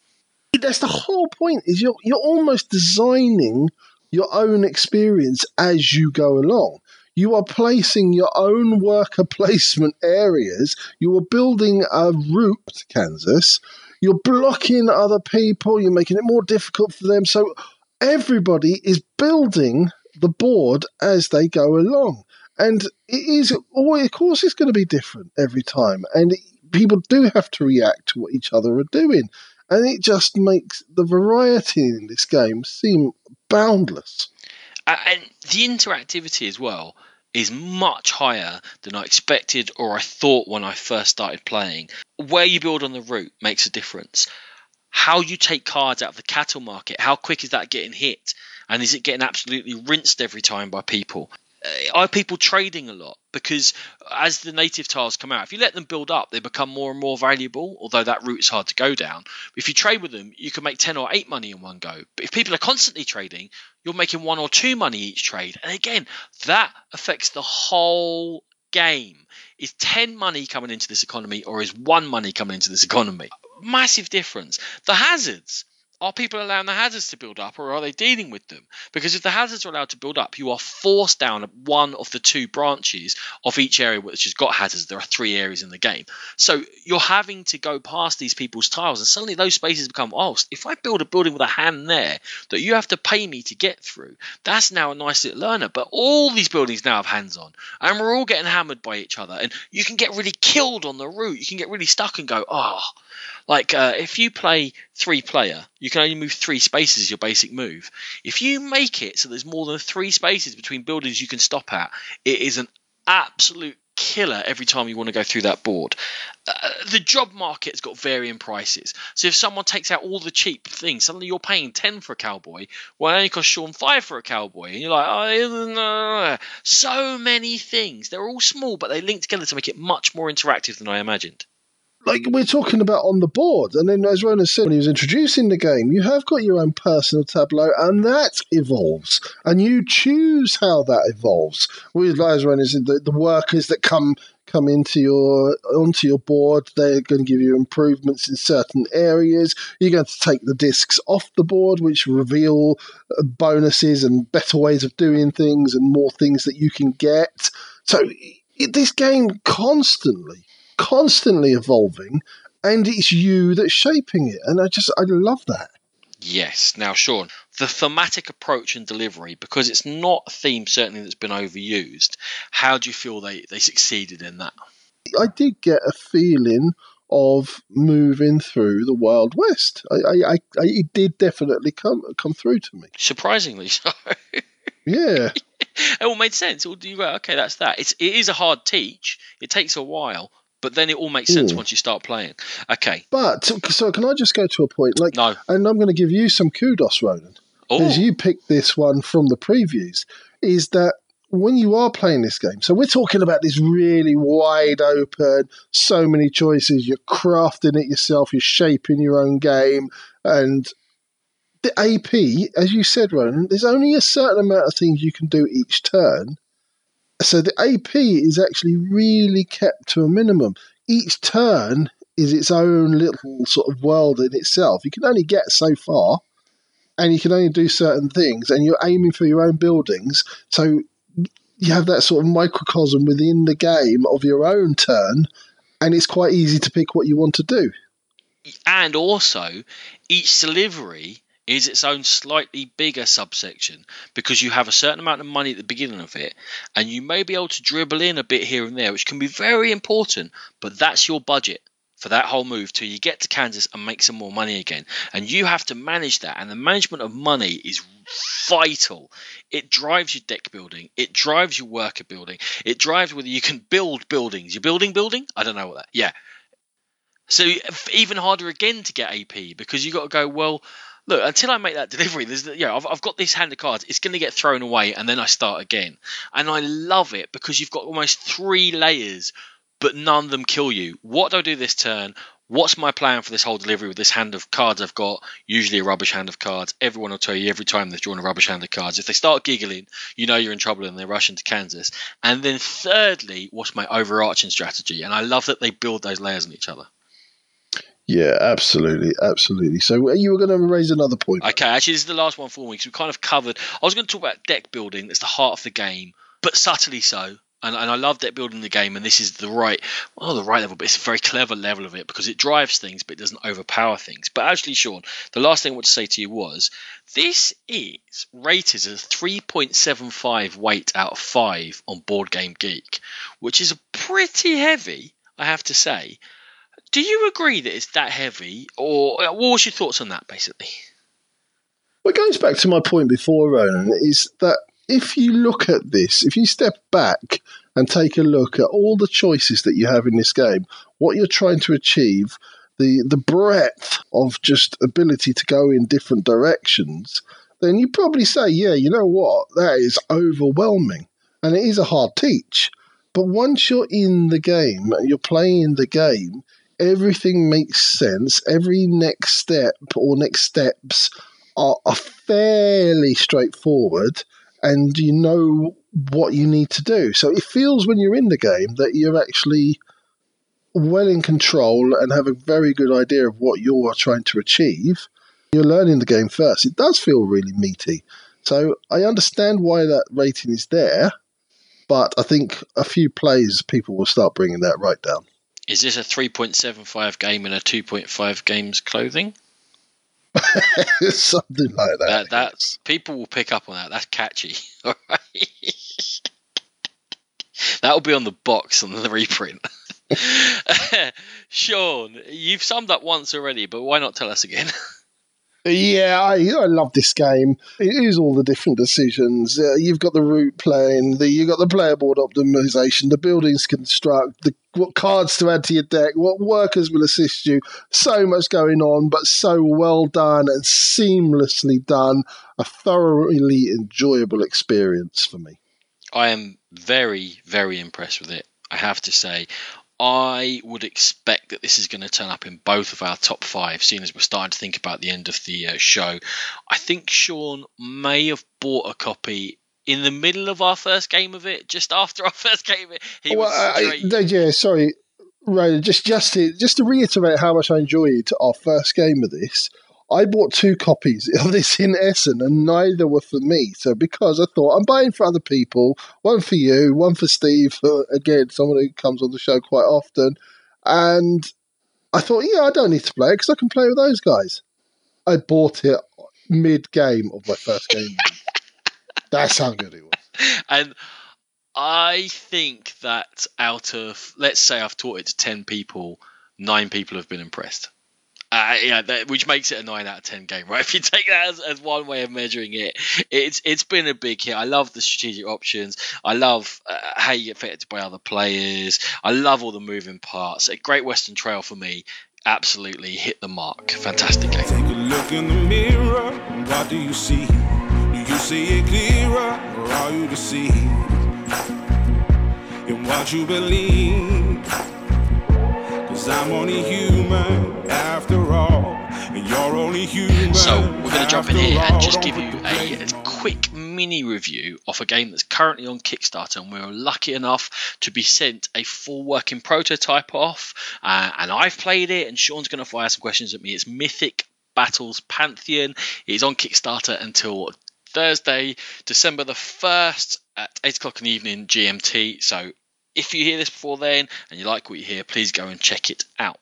that's the whole point. Is you're you're almost designing your own experience as you go along. You are placing your own worker placement areas. You are building a route to Kansas. You're blocking other people. You're making it more difficult for them. So everybody is building the board as they go along. And it is, oh, of course, it's going to be different every time. And people do have to react to what each other are doing and it just makes the variety in this game seem boundless. Uh, and the interactivity as well is much higher than I expected or I thought when I first started playing. Where you build on the route makes a difference. How you take cards out of the cattle market, how quick is that getting hit? And is it getting absolutely rinsed every time by people? Uh, are people trading a lot? Because as the native tiles come out, if you let them build up, they become more and more valuable. Although that route is hard to go down. If you trade with them, you can make ten or eight money in one go. But if people are constantly trading, you're making one or two money each trade. And again, that affects the whole game. Is ten money coming into this economy, or is one money coming into this economy? Massive difference. The hazards are people allowing the hazards to build up or are they dealing with them? Because if the hazards are allowed to build up, you are forced down one of the two branches of each area which has got hazards. There are three areas in the game. So you're having to go past these people's tiles, and suddenly those spaces become, oh, if I build a building with a hand there that you have to pay me to get through, that's now a nice little learner. But all these buildings now have hands on, and we're all getting hammered by each other, and you can get really killed on the route. You can get really stuck and go, oh, like uh, if you play three player, you can only move three spaces your basic move. If you make it so there's more than three spaces between buildings you can stop at, it is an absolute killer every time you want to go through that board. Uh, the job market's got varying prices. So if someone takes out all the cheap things, suddenly you're paying 10 for a cowboy, well, it only costs Sean 5 for a cowboy. And you're like, oh. So many things. They're all small, but they link together to make it much more interactive than I imagined like we're talking about on the board. And then, as Ronan said when he was introducing the game, you have got your own personal tableau, and that evolves, and you choose how that evolves. With as Ronan said, the, the workers that come come into your onto your board, they're going to give you improvements in certain areas. You're going to take the discs off the board, which reveal uh, bonuses and better ways of doing things, and more things that you can get. So. This game constantly constantly evolving, and it's you that's shaping it. And I just, I love that. Yes. Now, Sean, the thematic approach and delivery, because it's not a theme certainly that's been overused, how do you feel they, they succeeded in that? I did get a feeling of moving through the Wild West. I, I, I, it did definitely come come through to me. Surprisingly so. yeah. it all made sense. All you go, okay, that's that. It's it is a hard teach. It takes a while, but then it all makes sense mm. once you start playing. Okay. But so can I just go to a point? Like, no. And I'm going to give you some kudos, Ronan, because you picked this one from the previews. Is that when you are playing this game? So we're talking about this really wide open, so many choices. You're crafting it yourself. You're shaping your own game, and the AP, as you said, Ronan, there's only a certain amount of things you can do each turn so the AP is actually really kept to a minimum. Each turn is its own little sort of world in itself. You can only get so far, and you can only do certain things, and you're aiming for your own buildings. So you have that sort of microcosm within the game of your own turn, and it's quite easy to pick what you want to do. And also, each delivery is its own slightly bigger subsection because you have a certain amount of money at the beginning of it and you may be able to dribble in a bit here and there which can be very important but that's your budget for that whole move till you get to Kansas and make some more money again. And you have to manage that. And the management of money is vital. It drives your deck building, it drives your worker building, it drives whether you can build buildings. You're building building? I don't know what that. Yeah. So even harder again to get AP because you got to go, well, look, until I make that delivery, there's yeah, I've, I've got this hand of cards. It's going to get thrown away, and then I start again. And I love it because you've got almost three layers but none of them kill you. What do I do this turn? What's my plan for this whole delivery with this hand of cards I've got? Usually a rubbish hand of cards. Everyone will tell you every time they've drawn a rubbish hand of cards. If they start giggling, you know you're in trouble and they're rushing to Kansas. And then thirdly, what's my overarching strategy? And I love that they build those layers on each other. Yeah, absolutely, absolutely. So uh, you were going to raise another point. Okay, actually, this is the last one for me because we kind of covered. I was going to talk about deck building. That's the heart of the game, but subtly so and, and I love deck building the game, and this is the right, well, the right level, but it's a very clever level of it because it drives things, but it doesn't overpower things. But actually, Sean, the last thing I want to say to you was this is rated as a 3.75 weight out of 5 on Board Game Geek, which is pretty heavy, I have to say. Do you agree that it's that heavy, or uh, what was your thoughts on that, basically? Well, it goes back to my point before, Ronan, is that if you look at this, if you step back and take a look at all the choices that you have in this game, what you're trying to achieve, the the breadth of just ability to go in different directions, then you probably say, yeah, you know what, that is overwhelming, and it is a hard teach. But once you're in the game you're playing the game, everything makes sense. Every next step or next steps are, are fairly straightforward and you know what you need to do. So it feels when you're in the game that you're actually well in control and have a very good idea of what you're trying to achieve. You're learning the game first. It does feel really meaty. So I understand why that rating is there, but I think a few plays people will start bringing that right down. Is this a 3.75 game in a 2.5 games clothing? Something like that. That that people will pick up on that. That's catchy. All right. That'll be on the box on the reprint. Sean, you've summed up once already, but why not tell us again? Yeah, I, I love this game. It is all the different decisions. Uh, you've got the route playing, the you've got the player board optimization, the buildings construct, the what cards to add to your deck, what workers will assist you. So much going on, but so well done and seamlessly done. A thoroughly enjoyable experience for me. I am very, very impressed with it. I have to say, I would expect that this is going to turn up in both of our top five, seeing as we're starting to think about the end of the uh, show. I think Sean may have bought a copy in the middle of our first game of it, just after our first game of it. He well, I, I, yeah, sorry, right. Just, just to, just to reiterate how much I enjoyed our first game of this. I bought two copies of this in Essen, and neither were for me. So because I thought I'm buying for other people, one for you, one for Steve, uh, again, someone who comes on the show quite often, and I thought, yeah, I don't need to play it because I can play with those guys. I bought it mid game of my first game. That's how good it was. And I think that out of let's say I've taught it to ten people, nine people have been impressed. Uh, yeah, that, which makes it a nine out of ten game, right? If you take that as, as, one way of measuring it, it's it's been a big hit. I love the strategic options. I love uh, how you get affected by other players. I love all the moving parts. A Great Western Trail for me absolutely hit the mark. Fantastic game. Take a look in the mirror. What do you see? Do you see it clearer, or are you deceived in what you believe? Cause I'm only human So we're going to jump in here and just give you a, a quick mini review of a game that's currently on Kickstarter, and we are lucky enough to be sent a full working prototype off. Uh, and I've played it, and Sean's going to fire some questions at me. It's Mythic Battles Pantheon. It is on Kickstarter until Thursday, December the 1st at 8 o'clock in the evening GMT. So if you hear this before then and you like what you hear, please go and check it out.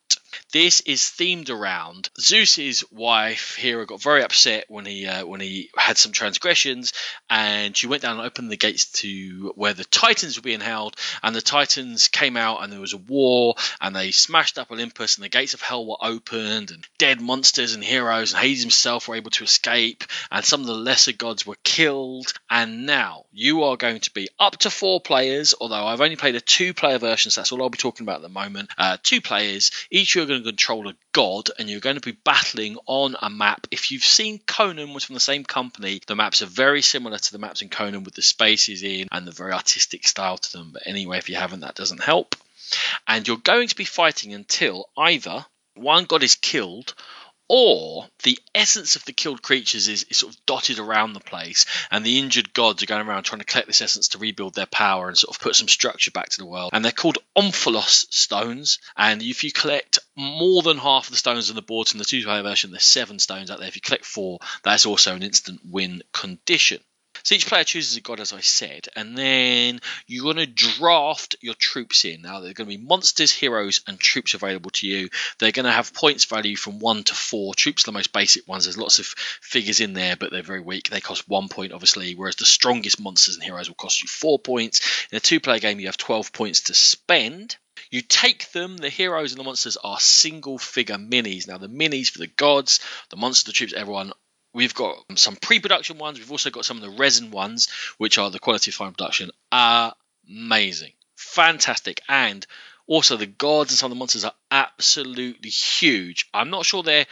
This is themed around Zeus's wife. Hera got very upset when he uh, when he had some transgressions, and she went down and opened the gates to where the Titans were being held, and the Titans came out, and there was a war, and they smashed up Olympus, and the gates of hell were opened, and dead monsters and heroes and Hades himself were able to escape, and some of the lesser gods were killed, and now you are going to be up to four players. Although I've only played a two-player version, so that's all I'll be talking about at the moment. Uh, two players, each you are going control a god, and you're going to be battling on a map. If you've seen Conan, was from the same company, the maps are very similar to the maps in Conan with the spaces in and the very artistic style to them. But anyway, if you haven't, that doesn't help. And you're going to be fighting until either one god is killed or the essence of the killed creatures is, is, sort of dotted around the place, and the injured gods are going around trying to collect this essence to rebuild their power and sort of put some structure back to the world. And they're called Omphalos stones, and if you collect more than half of the stones on the board in the two-player version, there's seven stones out there. If you collect four, that's also an instant win condition. So each player chooses a god, as I said, and then you're going to draft your troops in. Now, there are going to be monsters, heroes, and troops available to you. They're going to have points value from one to four. Troops are the most basic ones. There's lots of figures in there, but they're very weak. They cost one point, obviously, whereas the strongest monsters and heroes will cost you four points. In a two player game, you have 12 points to spend. You take them, the heroes and the monsters are single figure minis. Now, the minis for the gods, the monsters, the troops, everyone We've got some pre-production ones. We've also got some of the resin ones, which are the quality of final production. Amazing, fantastic, and also the gods and some of the monsters are absolutely huge. I'm not sure they're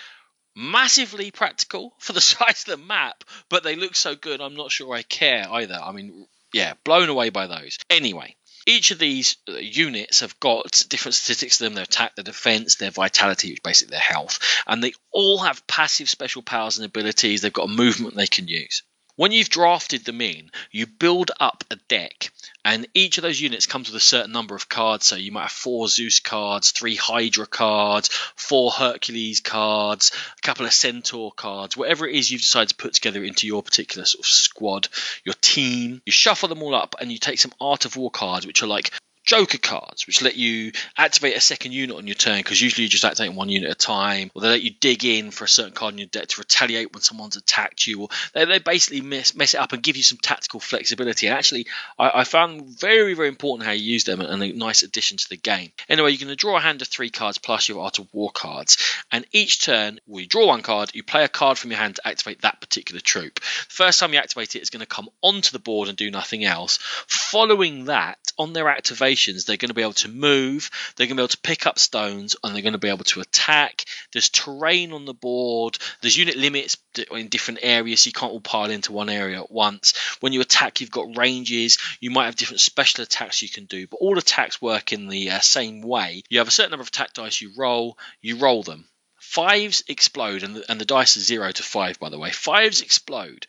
massively practical for the size of the map, but they look so good. I'm not sure I care either. I mean, yeah, blown away by those. Anyway, each of these uh, units have got different statistics to them their attack, their defense, their vitality, which is basically their health. And they all have passive special powers and abilities. They've got a movement they can use. When you've drafted them in, you build up a deck, and each of those units comes with a certain number of cards. So you might have four Zeus cards, three Hydra cards, four Hercules cards, a couple of Centaur cards, whatever it is you've decided to put together into your particular sort of squad, your team. You shuffle them all up, and you take some Art of War cards, which are like Joker cards, which let you activate a second unit on your turn because usually you just activate one unit at a time, or they let you dig in for a certain card in your deck to retaliate when someone's attacked you, or they, they basically mess, mess it up and give you some tactical flexibility. And actually, I, I found very, very important how you use them and a nice addition to the game. Anyway, you're going to draw a hand of three cards plus your Art of War cards, and each turn, we draw one card, you play a card from your hand to activate that particular troop. The first time you activate it, it's going to come onto the board and do nothing else. Following that, on their activation, they're going to be able to move, they're going to be able to pick up stones, and they're going to be able to attack. There's terrain on the board, there's unit limits in different areas, so you can't all pile into one area at once. When you attack, you've got ranges, you might have different special attacks you can do, but all attacks work in the uh, same way. You have a certain number of attack dice you roll, you roll them. Fives explode, and the, and the dice are zero to five, by the way. Fives explode,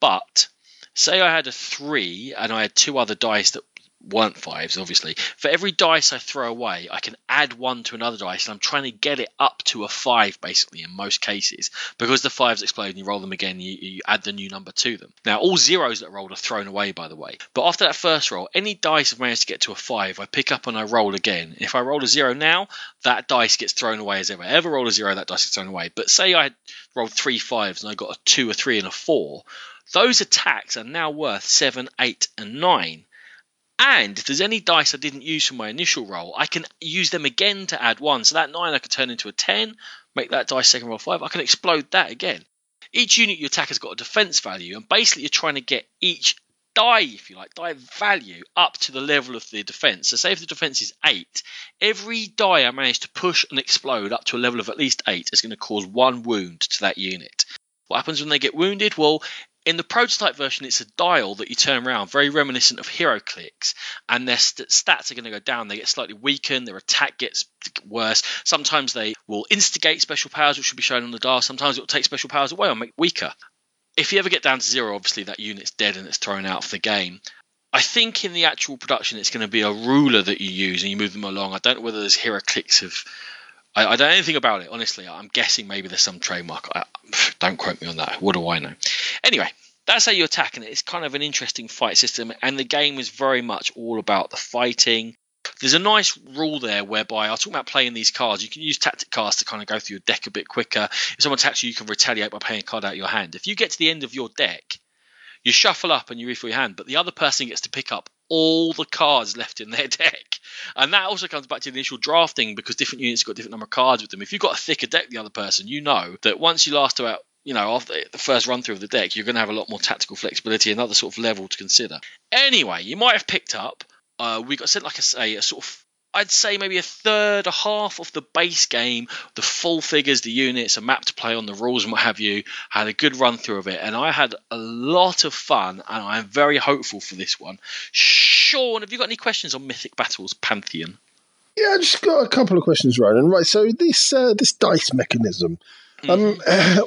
but say I had a three and I had two other dice that weren't fives, obviously. For every dice I throw away, I can add one to another dice, and I'm trying to get it up to a five, basically, in most cases. Because the fives explode and you roll them again, you, you add the new number to them. Now, all zeros that are rolled are thrown away, by the way. But after that first roll, any dice I've managed to get to a five, I pick up and I roll again. If I roll a zero now, that dice gets thrown away as ever. I ever roll a zero, that dice gets thrown away. But say I rolled three fives and I got a two, a three, and a four. Those attacks are now worth seven, eight, and nine and if there's any dice I didn't use for my initial roll, I can use them again to add one. So that 9 I could turn into a 10, make that dice second roll 5. I can explode that again. Each unit you attack has got a defense value, and basically you're trying to get each die, if you like, die value up to the level of the defense. So, say if the defense is 8, every die I manage to push and explode up to a level of at least 8 is going to cause one wound to that unit. What happens when they get wounded? Well, in the prototype version, it's a dial that you turn around, very reminiscent of HeroClix, and their st- stats are going to go down. They get slightly weakened, their attack gets worse. Sometimes they will instigate special powers, which will be shown on the dial. Sometimes it will take special powers away or make weaker. If you ever get down to zero, obviously that unit's dead and it's thrown out of the game. I think in the actual production, it's going to be a ruler that you use and you move them along. I don't know whether there's clicks of I, I, don't know anything about it, honestly. I'm guessing maybe there's some trademark. I, don't quote me on that. What do I know? Anyway, that's how you attack, and it's kind of an interesting fight system. And the game is very much all about the fighting. There's a nice rule there whereby I was talking about playing these cards. You can use tactic cards to kind of go through your deck a bit quicker. If someone attacks you, you can retaliate by playing a card out of your hand. If you get to the end of your deck, you shuffle up and you refill your hand, but the other person gets to pick up all the cards left in their deck. And that also comes back to the initial drafting because different units got different number of cards with them. If you've got a thicker deck than the other person, you know that once you last about you know, after the first run through of the deck, you're going to have a lot more tactical flexibility, another sort of level to consider. Anyway, you might have picked up, uh, we got sent, like I say, a sort of, I'd say maybe a third, a half of the base game, the full figures, the units, a map to play on, the rules and what have you. Had a good run through of it, and I had a lot of fun, and I'm very hopeful for this one. Sean, have you got any questions on Mythic Battles Pantheon? Yeah, I just got a couple of questions, Ronan. Right, so this uh, this dice mechanism, um, uh,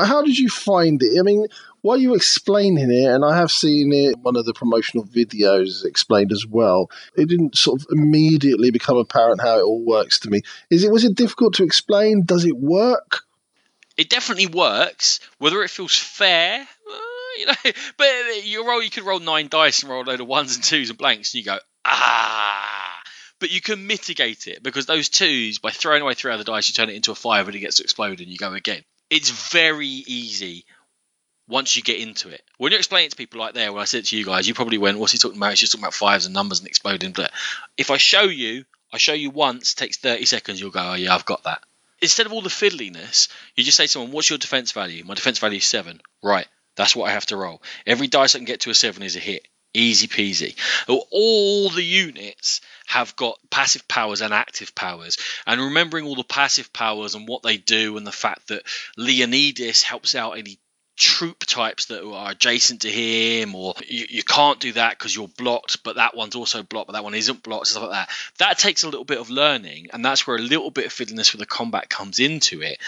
how did you find it? I mean, while you were explaining it, and I have seen it, one of the promotional videos explained as well. It didn't sort of immediately become apparent how it all works to me. Is it was it difficult to explain? Does it work? it definitely works. Whether it feels fair, uh, you know, but you roll, you could roll nine dice and roll a load of ones and twos and blanks, and you go ah. But you can mitigate it because those twos, by throwing away three other dice, you turn it into a five and it gets to explode and you go again. It's very easy once you get into it. When you explain it to people like there, when I said to you guys, you probably went, "What's he talking about? He's just talking about fives and numbers and exploding." But if I show you, I show you once, takes thirty seconds, you'll go, "Oh yeah, I've got that." Instead of all the fiddliness, you just say to someone, "What's your defense value?" My defense value is seven. Right, that's what I have to roll. Every dice I can get to a seven is a hit. Easy peasy. All the units have got passive powers and active powers. And remembering all the passive powers and what they do, and the fact that Leonidas helps out any troop types that are adjacent to him, or you, you can't do that because you're blocked, but that one's also blocked, but that one isn't blocked, stuff like that. That takes a little bit of learning, and that's where a little bit of fiddliness with the combat comes into it.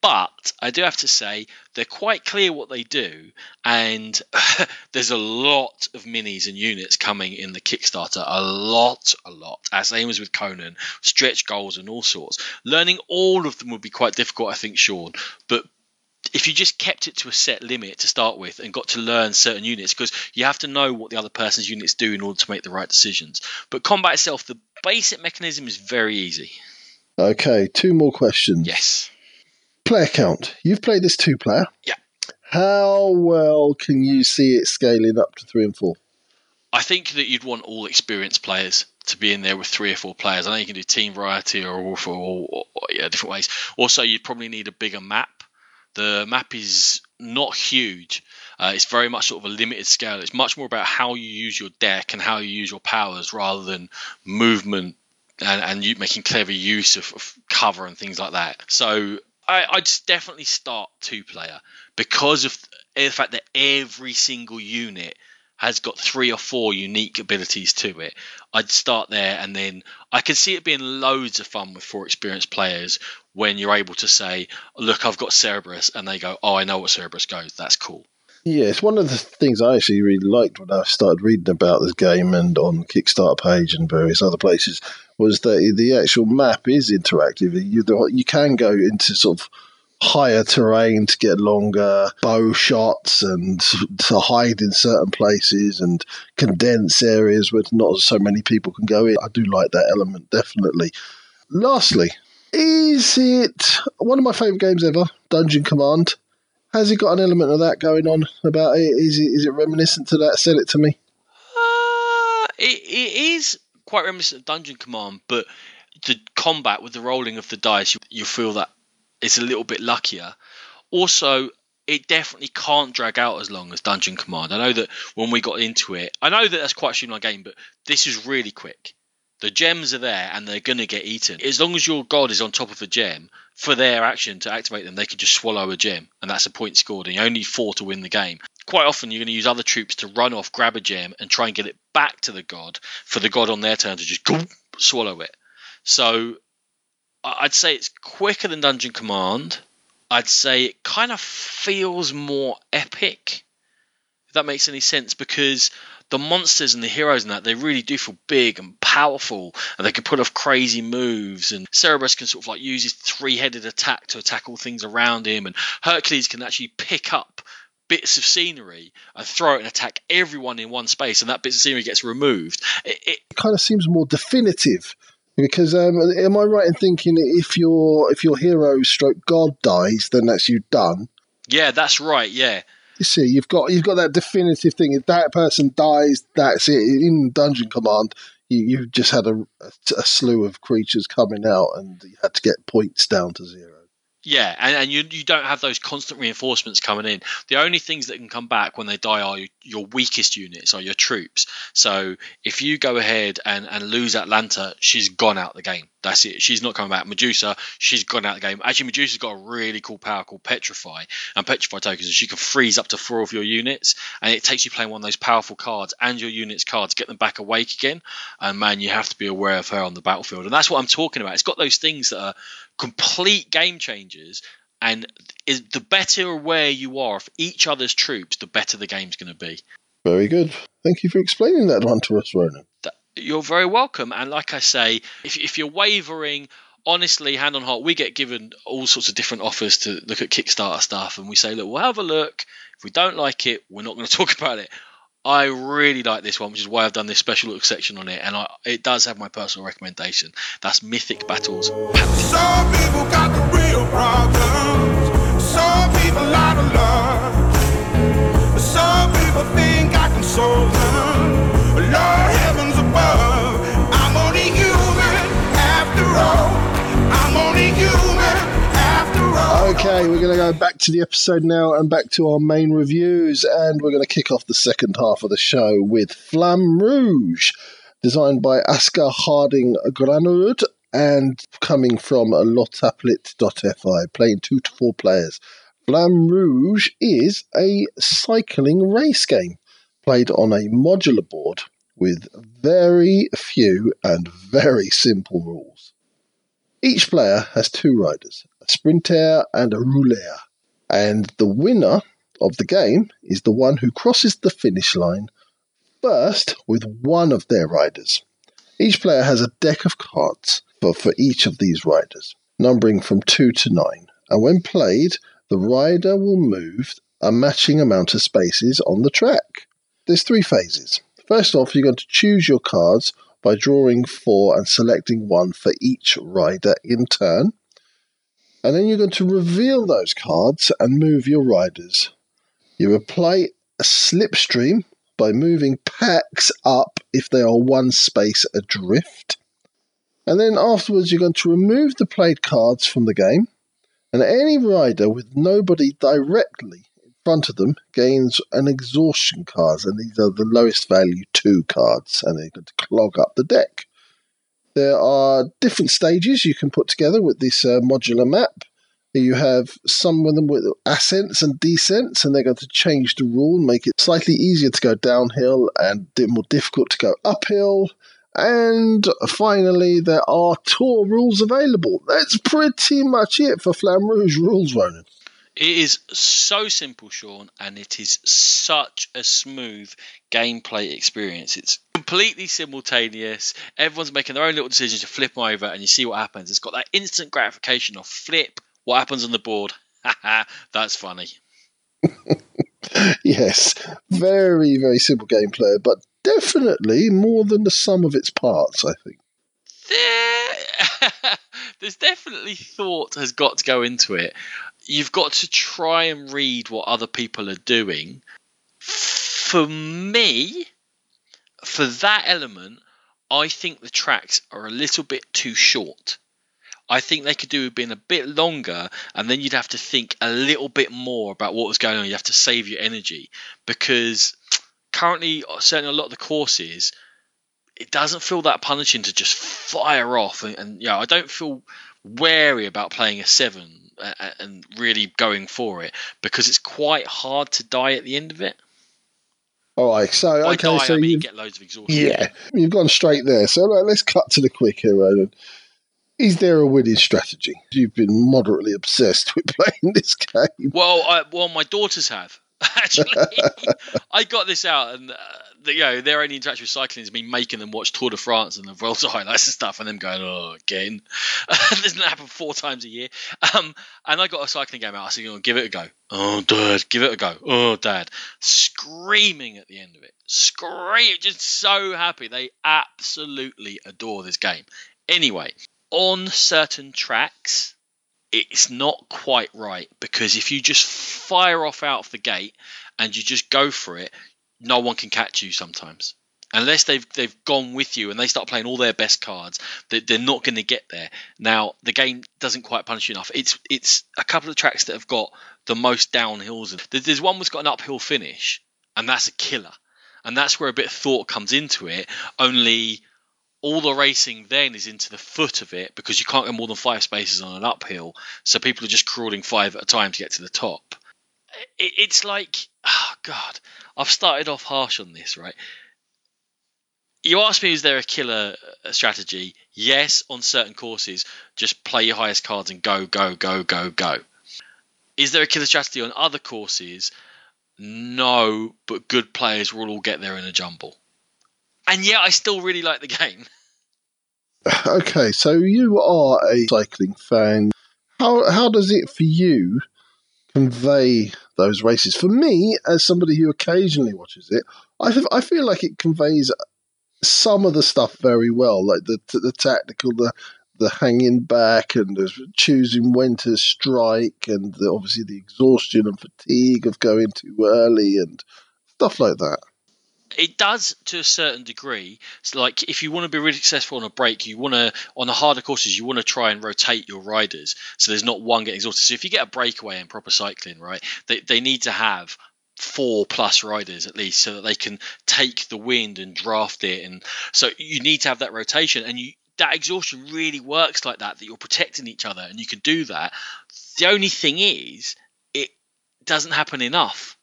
But I do have to say they're quite clear what they do, and there's a lot of minis and units coming in the Kickstarter. A lot, a lot. As same as with Conan, stretch goals and all sorts. Learning all of them would be quite difficult, I think, Sean. But if you just kept it to a set limit to start with and got to learn certain units, because you have to know what the other person's units do in order to make the right decisions. But combat itself, the basic mechanism is very easy. Okay, two more questions. Yes. Player count. You've played this two player. Yeah. How well can you see it scaling up to three and four? I think that you'd want all experienced players to be in there with three or four players. I know you can do team variety or, or, or, or yeah, different ways. Also, you'd probably need a bigger map. The map is not huge. Uh, it's very much sort of a limited scale. It's much more about how you use your deck and how you use your powers rather than movement and, and you making clever use of, of cover and things like that. So I, I'd definitely start two player because of the fact that every single unit has got three or four unique abilities to it. I'd start there, and then I can see it being loads of fun with four experienced players when you're able to say, "Look, I've got Cerberus," and they go, "Oh, I know what Cerberus goes. That's cool." Yeah, it's one of the things I actually really liked when I started reading about this game and on Kickstarter page and various other places was that the actual map is interactive. You you can go into sort of higher terrain to get longer bow shots and to hide in certain places and condense areas where not so many people can go in. I do like that element definitely. Lastly, is it one of my favourite games ever? Dungeon Command. Has it got an element of that going on about it? Is it is it reminiscent to that? Sell it to me. Uh, it, it is quite reminiscent of Dungeon Command, but the combat with the rolling of the dice, you, you feel that it's a little bit luckier. Also, it definitely can't drag out as long as Dungeon Command. I know that when we got into it, I know that that's quite a streamlined game, but this is really quick. The gems are there and they're going to get eaten. As long as your god is on top of a gem, for their action to activate them, they can just swallow a gem, and that's a point scored. And you only four to win the game. Quite often, you're going to use other troops to run off, grab a gem, and try and get it back to the god for the god on their turn to just swallow it. So I'd say it's quicker than Dungeon Command. I'd say it kind of feels more epic, if that makes any sense, because the monsters and the heroes and that they really do feel big and powerful, and they can put off crazy moves. And Cerberus can sort of like use his three-headed attack to attack all things around him, and Hercules can actually pick up bits of scenery and throw it and attack everyone in one space, and that bit of scenery gets removed. It, it, It kind of seems more definitive. Because um, am I right in thinking if your if your hero stroke god dies, then that's you done? yeah, that's right. Yeah, You see, you've got you've got that definitive thing. If that person dies, that's it. In Dungeon Command, you you just had a, a slew of creatures coming out, and you had to get points down to zero. Yeah, and, and you you don't have those constant reinforcements coming in. The only things that can come back when they die are your, weakest units, are your troops. So if you go ahead and, and lose Atalanta, she's gone out the game. That's it. She's not coming back. Medusa, she's gone out of the game. Actually, Medusa's got a really cool power called Petrify, and Petrify tokens, she can freeze up to four of your units, and it takes you playing one of those powerful cards and your units' cards, get them back awake again. And man, you have to be aware of her on the battlefield, and that's what I'm talking about. It's got those things that are complete game changers. And is the better aware you are of each other's troops, the better the game's going to be. Very good. Thank you for explaining that one to us, Ronan. That- You're very welcome. And like I say, if, if you're wavering, honestly, hand on heart, we get given all sorts of different offers to look at Kickstarter stuff, and we say, look, we'll have a look. If we don't like it, we're not going to talk about it. I really like this one, which is why I've done this special section on it, and I, it does have my personal recommendation. That's Mythic Battles. Some people got the real problems. Some people out of love. Some people think I can solve them. Lord Okay, we're going to go back to the episode now and back to our main reviews, and we're going to kick off the second half of the show with Flamme Rouge, designed by Asger Harding Granerud and coming from Lautapelit.fi, playing two to four players. Flamme Rouge is a cycling race game played on a modular board with very few and very simple rules. Each player has two riders, sprinter and a rouleur, and the winner of the game is the one who crosses the finish line first with one of their riders. Each player has a deck of cards for, for each of these riders, numbering from 2 to 9, and when played, the rider will move a matching amount of spaces on the track. There's three phases. First off, you're going to choose your cards by drawing four and selecting one for each rider in turn. And then you're going to reveal those cards and move your riders. You apply a slipstream by moving packs up if they are one space adrift. And then afterwards, you're going to remove the played cards from the game. And any rider with nobody directly in front of them gains an exhaustion card. And these are the lowest value two cards. And they're going to clog up the deck. There are different stages you can put together with this uh, modular map. You have some of them with ascents and descents, and they're going to change the rule make it slightly easier to go downhill and more difficult to go uphill. And finally, there are tour rules available. That's pretty much it for Flamme Rouge rules, Ronan. It is so simple, Sean, and it is such a smooth gameplay experience. It's completely simultaneous. Everyone's making their own little decisions to flip them over, and you see what happens. It's got that instant gratification of flip, what happens on the board. That's funny. Yes, very, very simple gameplay, but definitely more than the sum of its parts, I think. There, there's definitely thought has got to go into it. You've got to try and read what other people are doing. For me, for that element, I think the tracks are a little bit too short. I think they could do have been a bit longer, and then you'd have to think a little bit more about what was going on. You have to save your energy because currently, certainly a lot of the courses, it doesn't feel that punishing to just fire off, and, and yeah, I don't feel wary about playing a seven and, and really going for it because it's quite hard to die at the end of it. All right, so By okay, die, so I mean you get loads of exhaustion. yeah, you've gone straight there. So right, let's cut to the quick here, Ronan. Is there a winning strategy? You've been moderately obsessed with playing this game. Well, I, well, my daughters have. Actually, I got this out, and uh, the, you know their only interaction with cycling is me making them watch Tour de France and the Vuelta highlights and stuff, and them going, "Oh, again." this doesn't happen four times a year. Um, and I got a cycling game out. I said, "Oh, give it a go." Oh, Dad, give it a go. Oh, Dad, screaming at the end of it, scream, just so happy. They absolutely adore this game. Anyway, on certain tracks, it's not quite right because if you just fire off out of the gate and you just go for it, no one can catch you sometimes. Unless they've they've gone with you and they start playing all their best cards, they, they're not going to get there. Now the game doesn't quite punish you enough. It's it's a couple of tracks that have got the most downhills. There's one that's got an uphill finish, and that's a killer. And that's where a bit of thought comes into it. Only all the racing then is into the foot of it because you can't go more than five spaces on an uphill. So people are just crawling five at a time to get to the top. It's like, oh God, I've started off harsh on this, right? You asked me, is there a killer uh, strategy? Yes, on certain courses, just play your highest cards and go, go, go, go, go. Is there a killer strategy on other courses? No, but good players will all get there in a jumble. And yet, I still really like the game. Okay, so you are a cycling fan. How how does it for you convey those races? For me, as somebody who occasionally watches it, I feel like it conveys some of the stuff very well, like the the tactical, the the hanging back, and choosing when to strike, and the, obviously the exhaustion and fatigue of going too early, and stuff like that. It does to a certain degree. So, like, if you want to be really successful on a break, you want to on the harder courses, you want to try and rotate your riders so there's not one getting exhausted. So, if you get a breakaway in proper cycling, right, they they need to have four plus riders at least so that they can take the wind and draft it and so you need to have that rotation and you that exhaustion really works like that that you're protecting each other and you can do that the only thing is it doesn't happen enough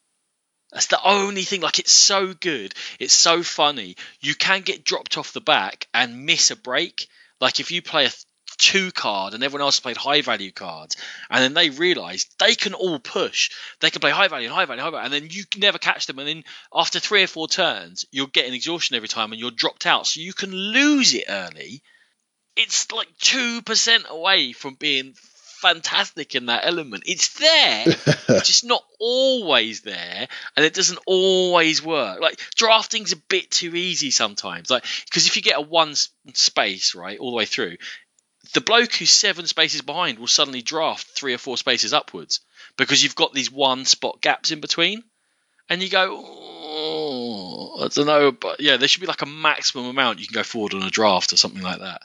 that's the only thing. Like it's so good, it's so funny. You can get dropped off the back and miss a break. Like if you play a two card and everyone else played high value cards, and then they realise they can all push. They can play high value and high value, high value, and then you never catch them. And then after three or four turns, you're getting exhaustion every time, and you're dropped out. So you can lose it early. It's like two percent away from being fantastic in that element. It's there, it's just not always there, and it doesn't always work. Like drafting's a bit too easy sometimes. Like because if you get a one space right all the way through, the bloke who's seven spaces behind will suddenly draft three or four spaces upwards because you've got these one spot gaps in between, and you go. Oh, I don't know, but yeah, there should be like a maximum amount you can go forward on a draft or something like that.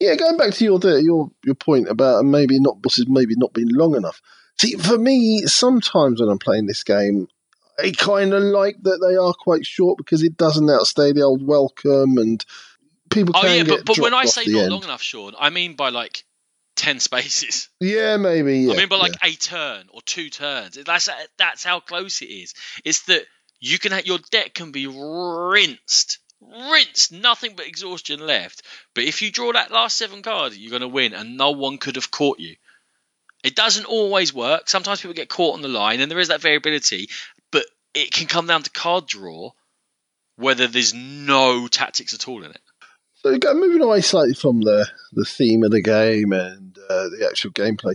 Yeah, going back to your your your point about maybe not bosses maybe not being long enough. See, for me, sometimes when I'm playing this game, I kind of like that they are quite short because it doesn't outstay the old welcome, and people Oh yeah, but, but when I say not end. long enough, Sean, I mean by like ten spaces. Yeah, maybe. Yeah, I mean by like yeah. a turn or two turns. That's that's how close it is. It's that you can have, your deck can be rinsed, rinsed, nothing but exhaustion left. But if you draw that last seven cards, you're going to win, and no one could have caught you. It doesn't always work. Sometimes people get caught on the line, and there is that variability. But it can come down to card draw, whether there's no tactics at all in it. So moving away slightly from the, the theme of the game and uh, the actual gameplay,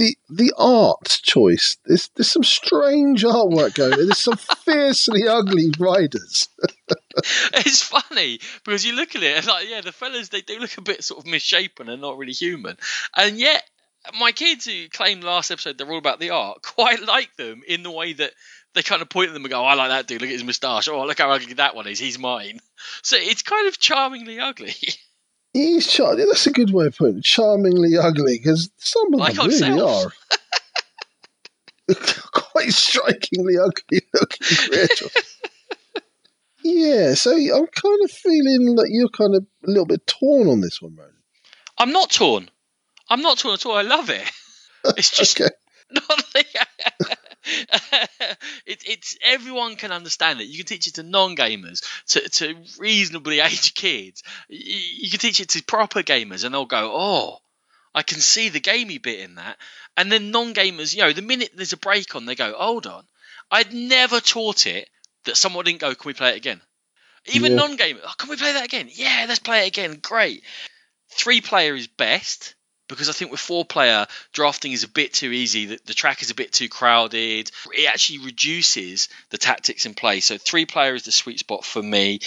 the the art choice. There's there's some strange artwork going. on. There's some fiercely ugly riders. it's funny because you look at it and like yeah the fellas they do look a bit sort of misshapen and not really human and yet my kids who claimed last episode they're all about the art quite like them in the way that they kind of point at them and go oh, i like that dude look at his moustache oh look how ugly that one is he's mine so it's kind of charmingly ugly He's char- That's a good way of putting it. Charmingly ugly because some of Like them really are quite strikingly ugly looking creatures. yeah, so I'm kind of feeling that you're kind of a little bit torn on this one, man. i'm not torn i'm not torn at all i love it it's just Okay. not the, it, it's everyone can understand it. You can teach it to non-gamers, to, to reasonably aged kids. You, you can teach it to proper gamers, and they'll go, "Oh, I can see the gamey bit in that." And then non-gamers, you know, the minute there's a break on, they go, "Hold on, I'd never taught it that someone didn't go, can we play it again? Even Yeah. non-gamers, oh, can we play that again? Yeah, let's play it again. Great. Three player is best because I think with four player drafting is a bit too easy. The, the track is a bit too crowded. It actually reduces the tactics in play. So three player is the sweet spot for me.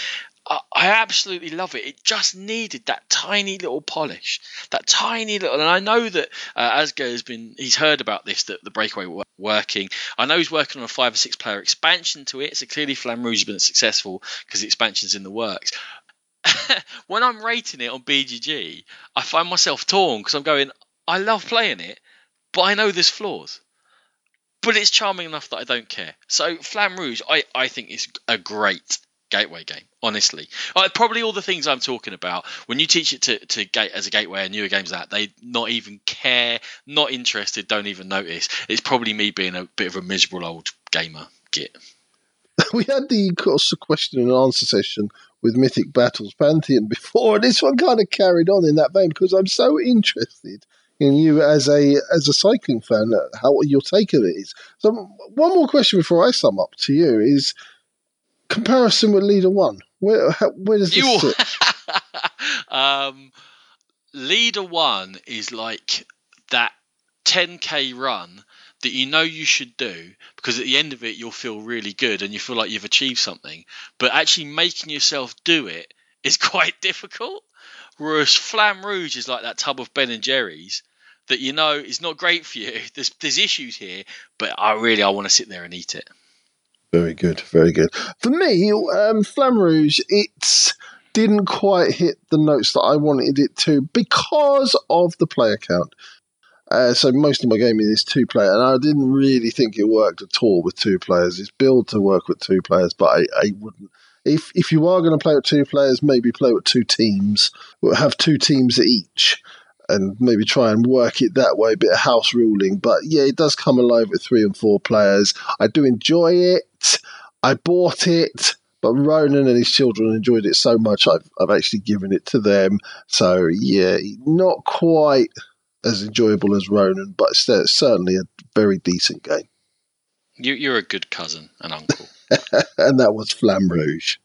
I, absolutely love it. It just needed that tiny little polish, that tiny little. And I know that uh, Asger has been, he's heard about this, that the breakaway wo- working. I know he's working on a five or six player expansion to it. So clearly Flamme Rouge has been successful because the expansion's in the works. when I'm rating it on BGG, I find myself torn because I'm going, I love playing it, but I know there's flaws. But it's charming enough that I don't care. So Flamme Rouge, I, I think is a great gateway game. Honestly, uh, probably all the things I'm talking about. When you teach it to, to gate as a gateway and newer games like that, they not even care, not interested, don't even notice. It's probably me being a bit of a miserable old gamer. Git. we had the question and answer session with Mythic Battles Pantheon before, and this one kind of carried on in that vein because I'm so interested in you as a as a cycling fan, uh, how your take of it is. So, one more question before I sum up to you is comparison with Leader One. Where how, where does this You sit? um, leader one is like that 10k run that you know you should do because at the end of it you'll feel really good and you feel like you've achieved something but actually making yourself do it is quite difficult whereas flamme rouge is like that tub of ben and jerry's that you know is not great for you there's there's issues here but i really i want to sit there and eat it Very good, very good. For me, um, Flamme Rouge, it didn't quite hit the notes that I wanted it to because of the player count. Uh, so most of my gaming is two player, and I didn't really think it worked at all with two players. It's built to work with two players, but I, I wouldn't. If if you are going to play with two players, maybe play with two teams. Have two teams each, and maybe try and work it that way. A bit of house ruling, but yeah, it does come alive with three and four players. I do enjoy it. I bought it, but Ronan and his children enjoyed it so much, I've I've actually given it to them. So yeah, not quite as enjoyable as Ronan, but st- certainly a very decent game. you, you're a good cousin and uncle And that was Flamme Rouge.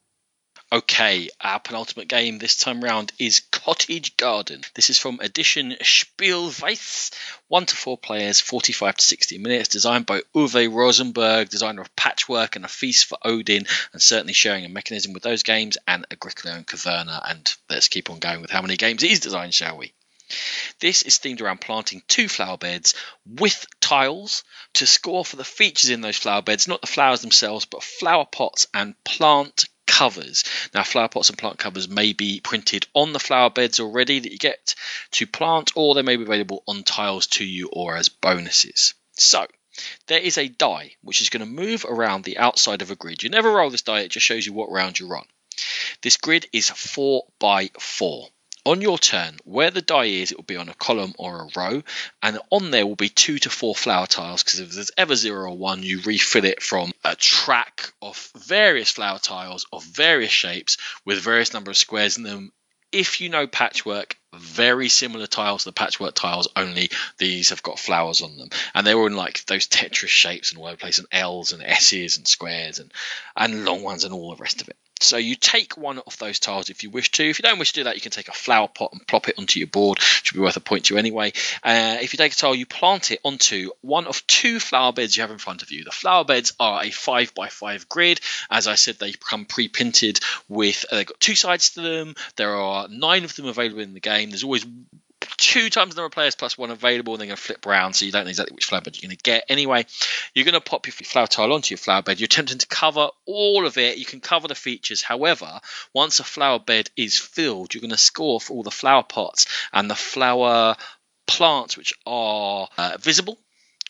Okay, our penultimate game this time round is Cottage Garden. This is from edition Spielwiese. One to four players, 45 to 60 minutes. Designed by Uwe Rosenberg, designer of Patchwork and A Feast for Odin, and certainly sharing a mechanism with those games, and Agricola and Caverna. And let's keep on going with how many games he's designed, shall we? This is themed around planting two flower beds with tiles to score for the features in those flower beds, not the flowers themselves, but flower pots and plant covers. Now, flower pots and plant covers may be printed on the flower beds already that you get to plant, or they may be available on tiles to you or as bonuses. So, there is a die which is going to move around the outside of a grid. You never roll this die, it just shows you what round you're on. This grid is 4 by 4 on your turn, where the die is, it will be on a column or a row, and on there will be two to four flower tiles. Because if there's ever zero or one, you refill it from a track of various flower tiles of various shapes with various number of squares in them. If you know patchwork, very similar tiles to the patchwork tiles, only these have got flowers on them, and they're all in like those Tetris shapes and place, and L's and S's and squares and and long ones and all the rest of it. So you take one of those tiles if you wish to. If you don't wish to do that, you can take a flower pot and plop it onto your board. Should be worth a point to you anyway. Uh, if you take a tile, you plant it onto one of two flower beds you have in front of you. The flower beds are a five by five grid. As I said, they come pre-printed with. Uh, they've got two sides to them. There are nine of them available in the game. There's always two times the number of players plus one available, and they're going to flip around, so you don't know exactly which flower bed you're going to get. Anyway, you're going to pop your flower tile onto your flower bed. You're attempting to cover all of it. You can cover the features. However, once a flower bed is filled, you're going to score for all the flower pots and the flower plants which are uh, visible.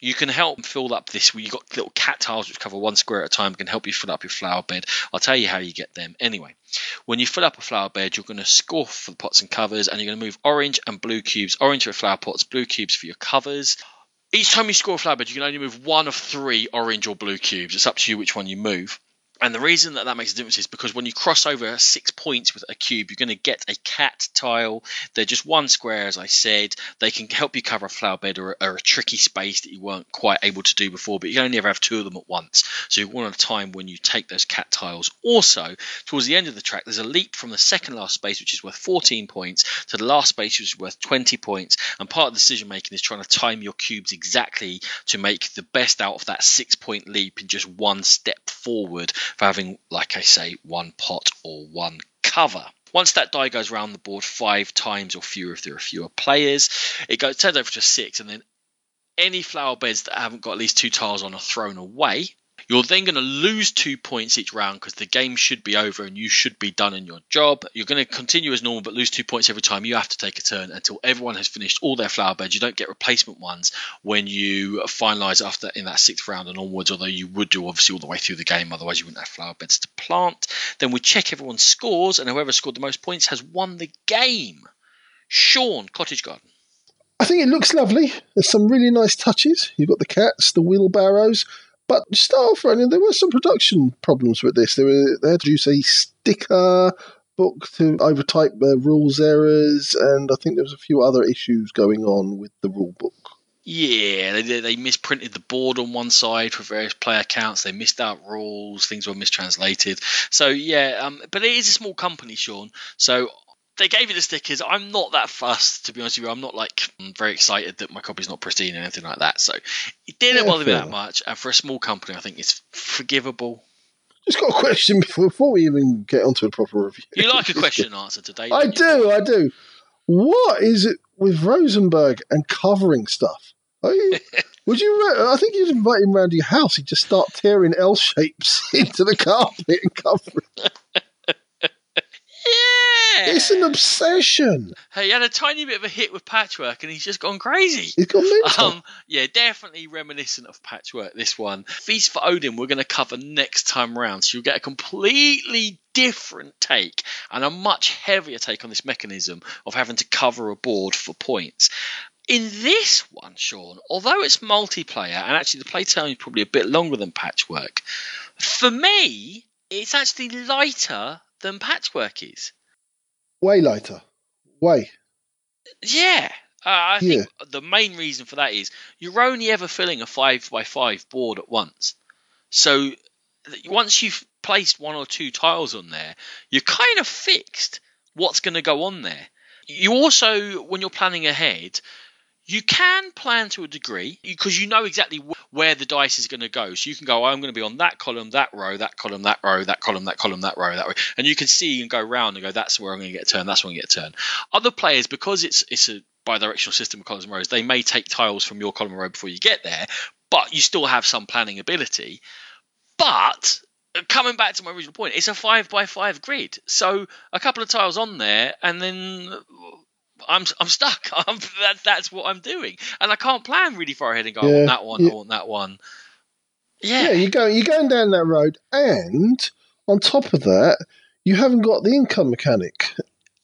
You can help fill up this. You've got little cat tiles which cover one square at a time. Can help you fill up your flower bed. I'll tell you how you get them. Anyway, when you fill up a flower bed, you're going to score for the pots and covers, and you're going to move orange and blue cubes. Orange for flower pots, blue cubes for your covers. Each time you score a flower bed, you can only move one of three orange or blue cubes. It's up to you which one you move. And the reason that that makes a difference is because when you cross over six points with a cube, you're going to get a cat tile. They're just one square, as I said. They can help you cover a flower bed or, or a tricky space that you weren't quite able to do before, but you can only ever have two of them at once. So you want a time when you take those cat tiles. Also, towards the end of the track, there's a leap from the second last space, which is worth 14 points, to the last space, which is worth 20 points. And part of the decision making is trying to time your cubes exactly to make the best out of that six point leap in just one step forward for having, like I say, one pot or one cover. Once that die goes around the board five times or fewer if there are fewer players, it goes turns over to six, and then any flower beds that haven't got at least two tiles on are thrown away. You're then going to lose two points each round because the game should be over and you should be done in your job. You're going to continue as normal but lose two points every time you have to take a turn until everyone has finished all their flower beds. You don't get replacement ones when you finalise after in that sixth round and onwards, although you would do obviously all the way through the game, otherwise you wouldn't have flower beds to plant. Then we check everyone's scores and whoever scored the most points has won the game. Sean, Cottage Garden. I think it looks lovely. There's some really nice touches. You've got the cats, the wheelbarrows. But start off running, there were some production problems with this. They, were, they had to use a sticker book to overtype the rules errors, and I think there was a few other issues going on with the rule book. Yeah, they, they misprinted the board on one side for various player counts. They missed out rules. Things were mistranslated. So yeah, um, but it is a small company, Sean. So they gave you the stickers. I'm not that fussed, to be honest with you. I'm not like I'm very excited that my copy's not pristine or anything like that. So it didn't Yeah, bother me that much. And for a small company, I think it's forgivable. Just got a question before, before we even get onto a proper review. You like a question and answer today? I don't you? I do. What is it with Rosenberg and covering stuff? You, would you? I think you'd invite him round your house. He'd just start tearing L shapes into the carpet and covering. Yeah. It's an obsession. Hey, he had a tiny bit of a hit with patchwork, and he's just gone crazy. He's got mental. Um, yeah, definitely reminiscent of Patchwork. This one, Feast for Odin, we're going to cover next time round, so you'll get a completely different take and a much heavier take on this mechanism of having to cover a board for points. In this one, Sean, although it's multiplayer and actually the playtime is probably a bit longer than Patchwork, for me, it's actually lighter than Patchwork is. Way later. Way. Yeah. Uh, I Yeah. think the main reason for that is you're only ever filling a five by five board at once. So once you've placed one or two tiles on there, you're kind of fixed what's going to go on there. You also, when you're planning ahead, you can plan to a degree because you know exactly where the dice is going to go. So you can go, I'm going to be on that column, that row, that column, that row, that column, that column, that row, that row, and you can see and go round and go, that's where I'm going to get a turn, that's where I'm going to get a turn. Other players, because it's it's a bi-directional system of columns and rows, they may take tiles from your column and row before you get there, but you still have some planning ability. But uh, coming back to my original point, it's a five by five grid, so a couple of tiles on there, and then I'm I'm stuck. I'm, that, that's what I'm doing, and I can't plan really far ahead and go. I want that one. yeah. I want that one. Yeah, Yeah, you're going, you're going down that road, and on top of that, you haven't got the income mechanic.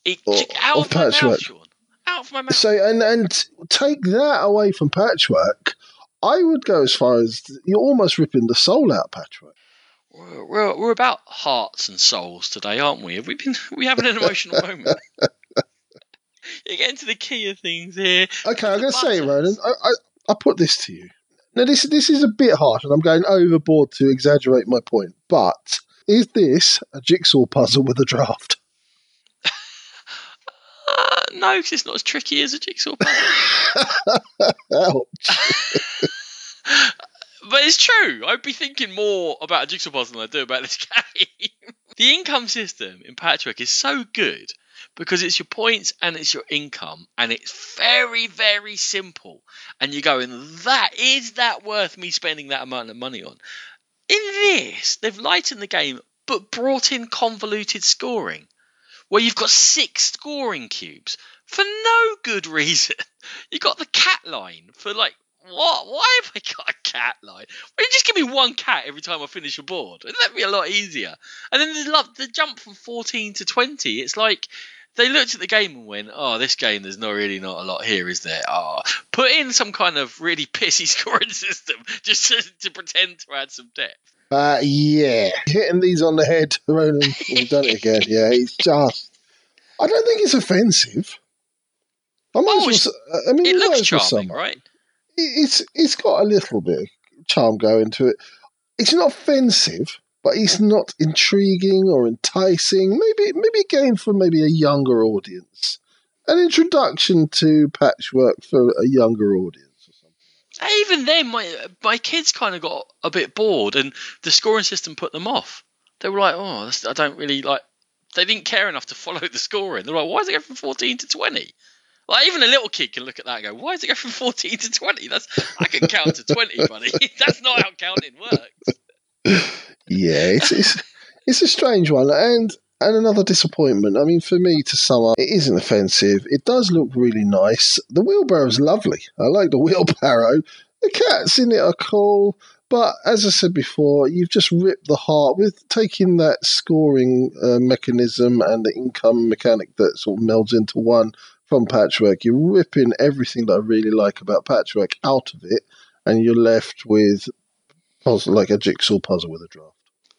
it, or- out of my patchwork. mouth. Out of my mouth. So, and and take that away from Patchwork. I would go as far as you're almost ripping the soul out of Patchwork. We're, we're, we're about hearts and souls today, aren't we? Have we been? We having an emotional moment. You're getting to the key of things here. Okay, I'm going to say. Ronan, I, I, I put this to you. Now, this this is a bit harsh, and I'm going overboard to exaggerate my point. But is this a jigsaw puzzle with a draft? Uh, no, 'cause it's not as tricky as a jigsaw puzzle. Ouch. but it's true. I'd be thinking more about a jigsaw puzzle than I do about this game. the income system in Patchwork is so good because it's your points and it's your income, and it's very, very simple. And you're going, that is that worth me spending that amount of money on? In this, they've lightened the game but brought in convoluted scoring, where you've got six scoring cubes for no good reason. You got the cat line for like what? Why have I got a cat line? Why don't you just give me one cat every time I finish a board? That'd be a lot easier. And then the, lo- the jump from 14 to 20, it's like they looked at the game and went, "Oh, this game, there's not really not a lot here, is there? Oh, put in some kind of really pissy scoring system just to, to pretend to add some depth." Uh, yeah, hitting these on the head, Ronan. We've done it again. Yeah, it's just. I don't think it's offensive. I might Oh, as well. I mean, It looks well charming, right? It- It's it's got a little bit of charm going to it. It's not offensive, but it's not intriguing or enticing. Maybe maybe a game for maybe a younger audience. An introduction to patchwork for a younger audience or something. Even then, my my kids kind of got a bit bored, and the scoring system put them off. They were like, "Oh, I don't really like." They didn't care enough to follow the scoring. They're like, "Why is it going from 14 to 20?" Like even a little kid can look at that and go, "Why is it go from 14 to 20?" That's I can count to 20, buddy. That's not how counting works. Yeah, it's it's it's a strange one, and and another disappointment. I mean, for me to sum up, it isn't offensive. It does look really nice. The wheelbarrow's lovely. I like the wheelbarrow. The cats in it are cool, but as I said before, you've just ripped the heart with taking that scoring uh, mechanism and the income mechanic that sort of melds into one from Patchwork. You're ripping everything that I really like about Patchwork out of it, and you're left with puzzle like a jigsaw puzzle with a draft.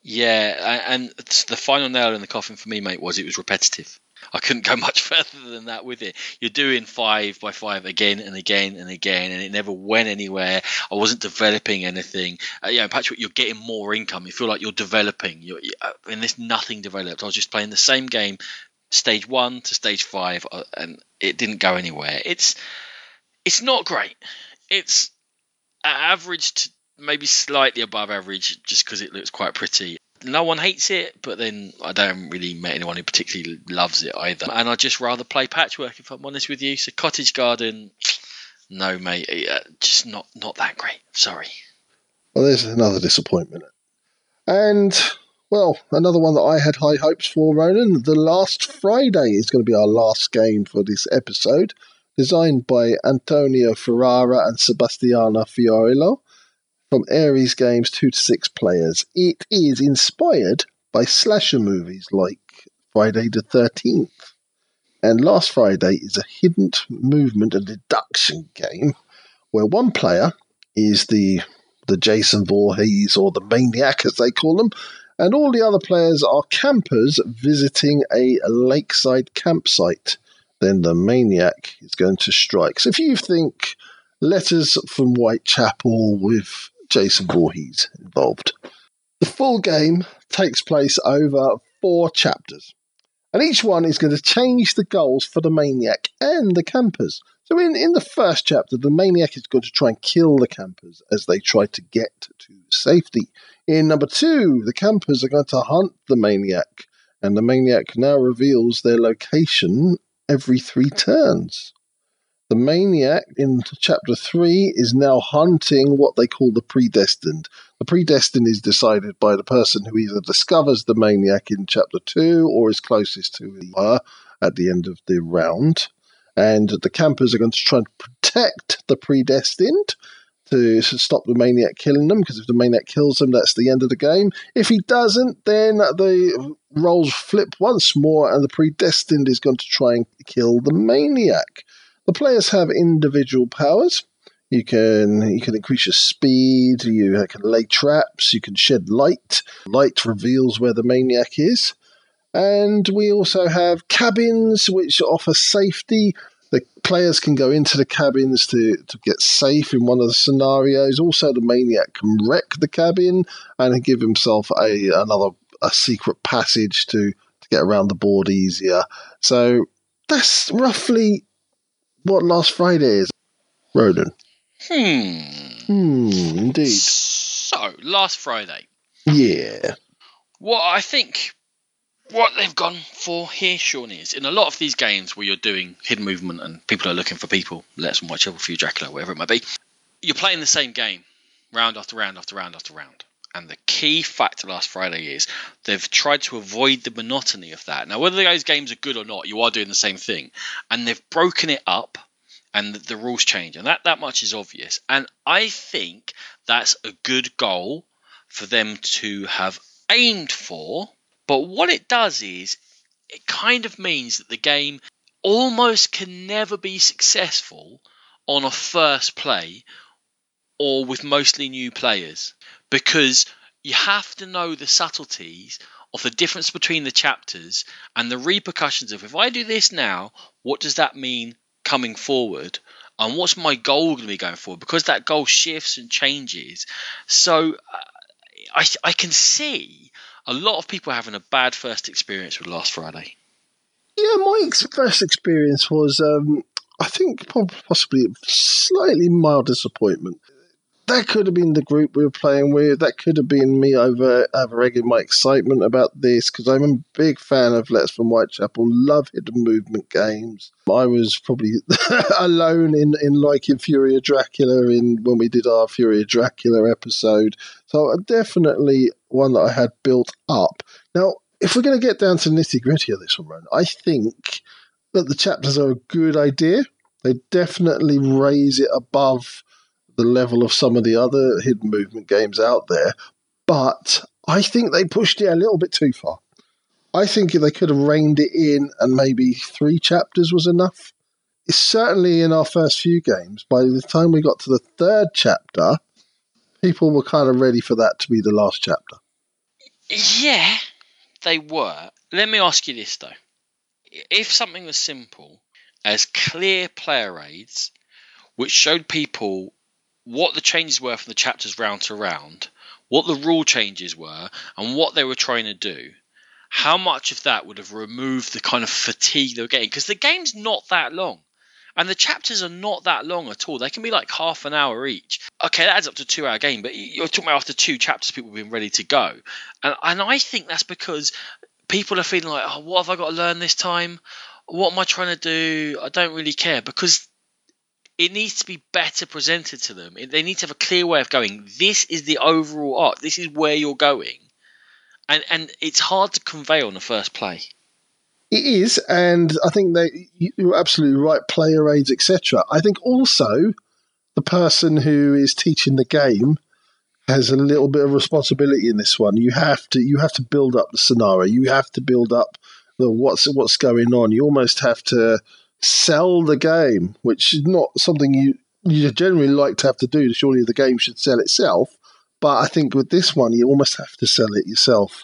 Yeah, and the final nail in the coffin for me, mate, was it was repetitive. I couldn't go much further than that with it. You're doing five by five again and again and again, and it never went anywhere. I wasn't developing anything. Uh, you know, Patchwork, you're getting more income. You feel like you're developing. You're, uh, and there's nothing developed. I was just playing the same game, stage one to stage five, uh, and it didn't go anywhere. It's it's not great. It's average to maybe slightly above average, just because it looks quite pretty. No one hates it, but then I don't really met anyone who particularly loves it either. And I'd just rather play Patchwork if I'm honest with you. So Cottage Garden, no mate, uh, just not not that great. Sorry. Well, there's another disappointment. And, well, another one that I had high hopes for, Ronan. The Last Friday is going to be our last game for this episode. Designed by Antonio Ferrara and Sebastiano Fiorillo from Ares Games 2 to 6 players. It is inspired by slasher movies like Friday the 13th. And Last Friday is a hidden movement and deduction game where one player is the the Jason Voorhees or the Maniac, as they call them, and all the other players are campers visiting a lakeside campsite. Then the Maniac is going to strike. So if you think letters from Whitechapel with Jason Voorhees involved, the full game takes place over four chapters. And each one is going to change the goals for the Maniac and the campers. So in, in the first chapter, the maniac is going to try and kill the campers as they try to get to safety. In number two, the campers are going to hunt the maniac, and the maniac now reveals their location every three turns. The maniac in chapter three is now hunting what they call the predestined. The predestined is decided by the person who either discovers the maniac in chapter two or is closest to her at the end of the round and the campers are going to try and protect the predestined to stop the maniac killing them because if the maniac kills them that's the end of the game. If he doesn't then the roles flip once more and the predestined is going to try and kill the maniac. The players have individual powers. You can you can increase your speed you can lay traps you can shed light. Light reveals where the maniac is and we also have cabins which offer safety. The players can go into the cabins to, to get safe in one of the scenarios. Also, the maniac can wreck the cabin and give himself a another a secret passage to, to get around the board easier. So that's roughly what Last Friday is. Ronan. Hmm. Hmm, indeed. So last Friday, Yeah. what I think what they've gone for here, Sean, is in a lot of these games where you're doing hidden movement and people are looking for people, let's watch over for you, Dracula, whatever it might be, you're playing the same game round after round after round after round. And the key factor last Friday is they've tried to avoid the monotony of that. Now, whether those games are good or not, you are doing the same thing. And they've broken it up and the, the rules change. And that, that much is obvious. And I think that's a good goal for them to have aimed for. But what it does is it kind of means that the game almost can never be successful on a first play or with mostly new players because you have to know the subtleties of the difference between the chapters and the repercussions of if I do this now, what does that mean coming forward? And what's my goal going to be going forward? Because that goal shifts and changes. So uh, I, I can see a lot of people are having a bad first experience with Last Friday. Yeah, my first experience was, um, I think, possibly slightly mild disappointment. That could have been the group we were playing with. That could have been me over overegging my excitement about this because I'm a big fan of Letters from Whitechapel. Love hidden movement games. I was probably alone in, in liking Fury of Dracula in when we did our Fury of Dracula episode. So uh, definitely one that I had built up. Now, if we're going to get down to nitty gritty of this one, Ron, I think that the chapters are a good idea. They definitely raise it above the level of some of the other hidden movement games out there, but I think they pushed it a little bit too far. I think they could have reined it in and maybe three chapters was enough. It's certainly in our first few games. By the time we got to the third chapter, people were kind of ready for that to be the last chapter. Yeah, they were. Let me ask you this though: if something was simple as clear player aids, which showed people what the changes were from the chapters round to round, what the rule changes were, and what they were trying to do, how much of that would have removed the kind of fatigue they were getting? Because the game's not that long. And the chapters are not that long at all. They can be like half an hour each. Okay, that adds up to a two hour game, but you're talking about after two chapters, people being ready to go. And, and I think that's because people are feeling like, oh, what have I got to learn this time? What am I trying to do? I don't really care. Because it needs to be better presented to them. They need to have a clear way of going. This is the overall arc. This is where you're going, and and it's hard to convey on the first play. It is, and I think that you're absolutely right. Player aids, etc. I think also the person who is teaching the game has a little bit of responsibility in this one. You have to you have to build up the scenario. You have to build up the what's what's going on. You almost have to sell the game, which is not something you you generally like to have to do. Surely the game should sell itself. But I think with this one, you almost have to sell it yourself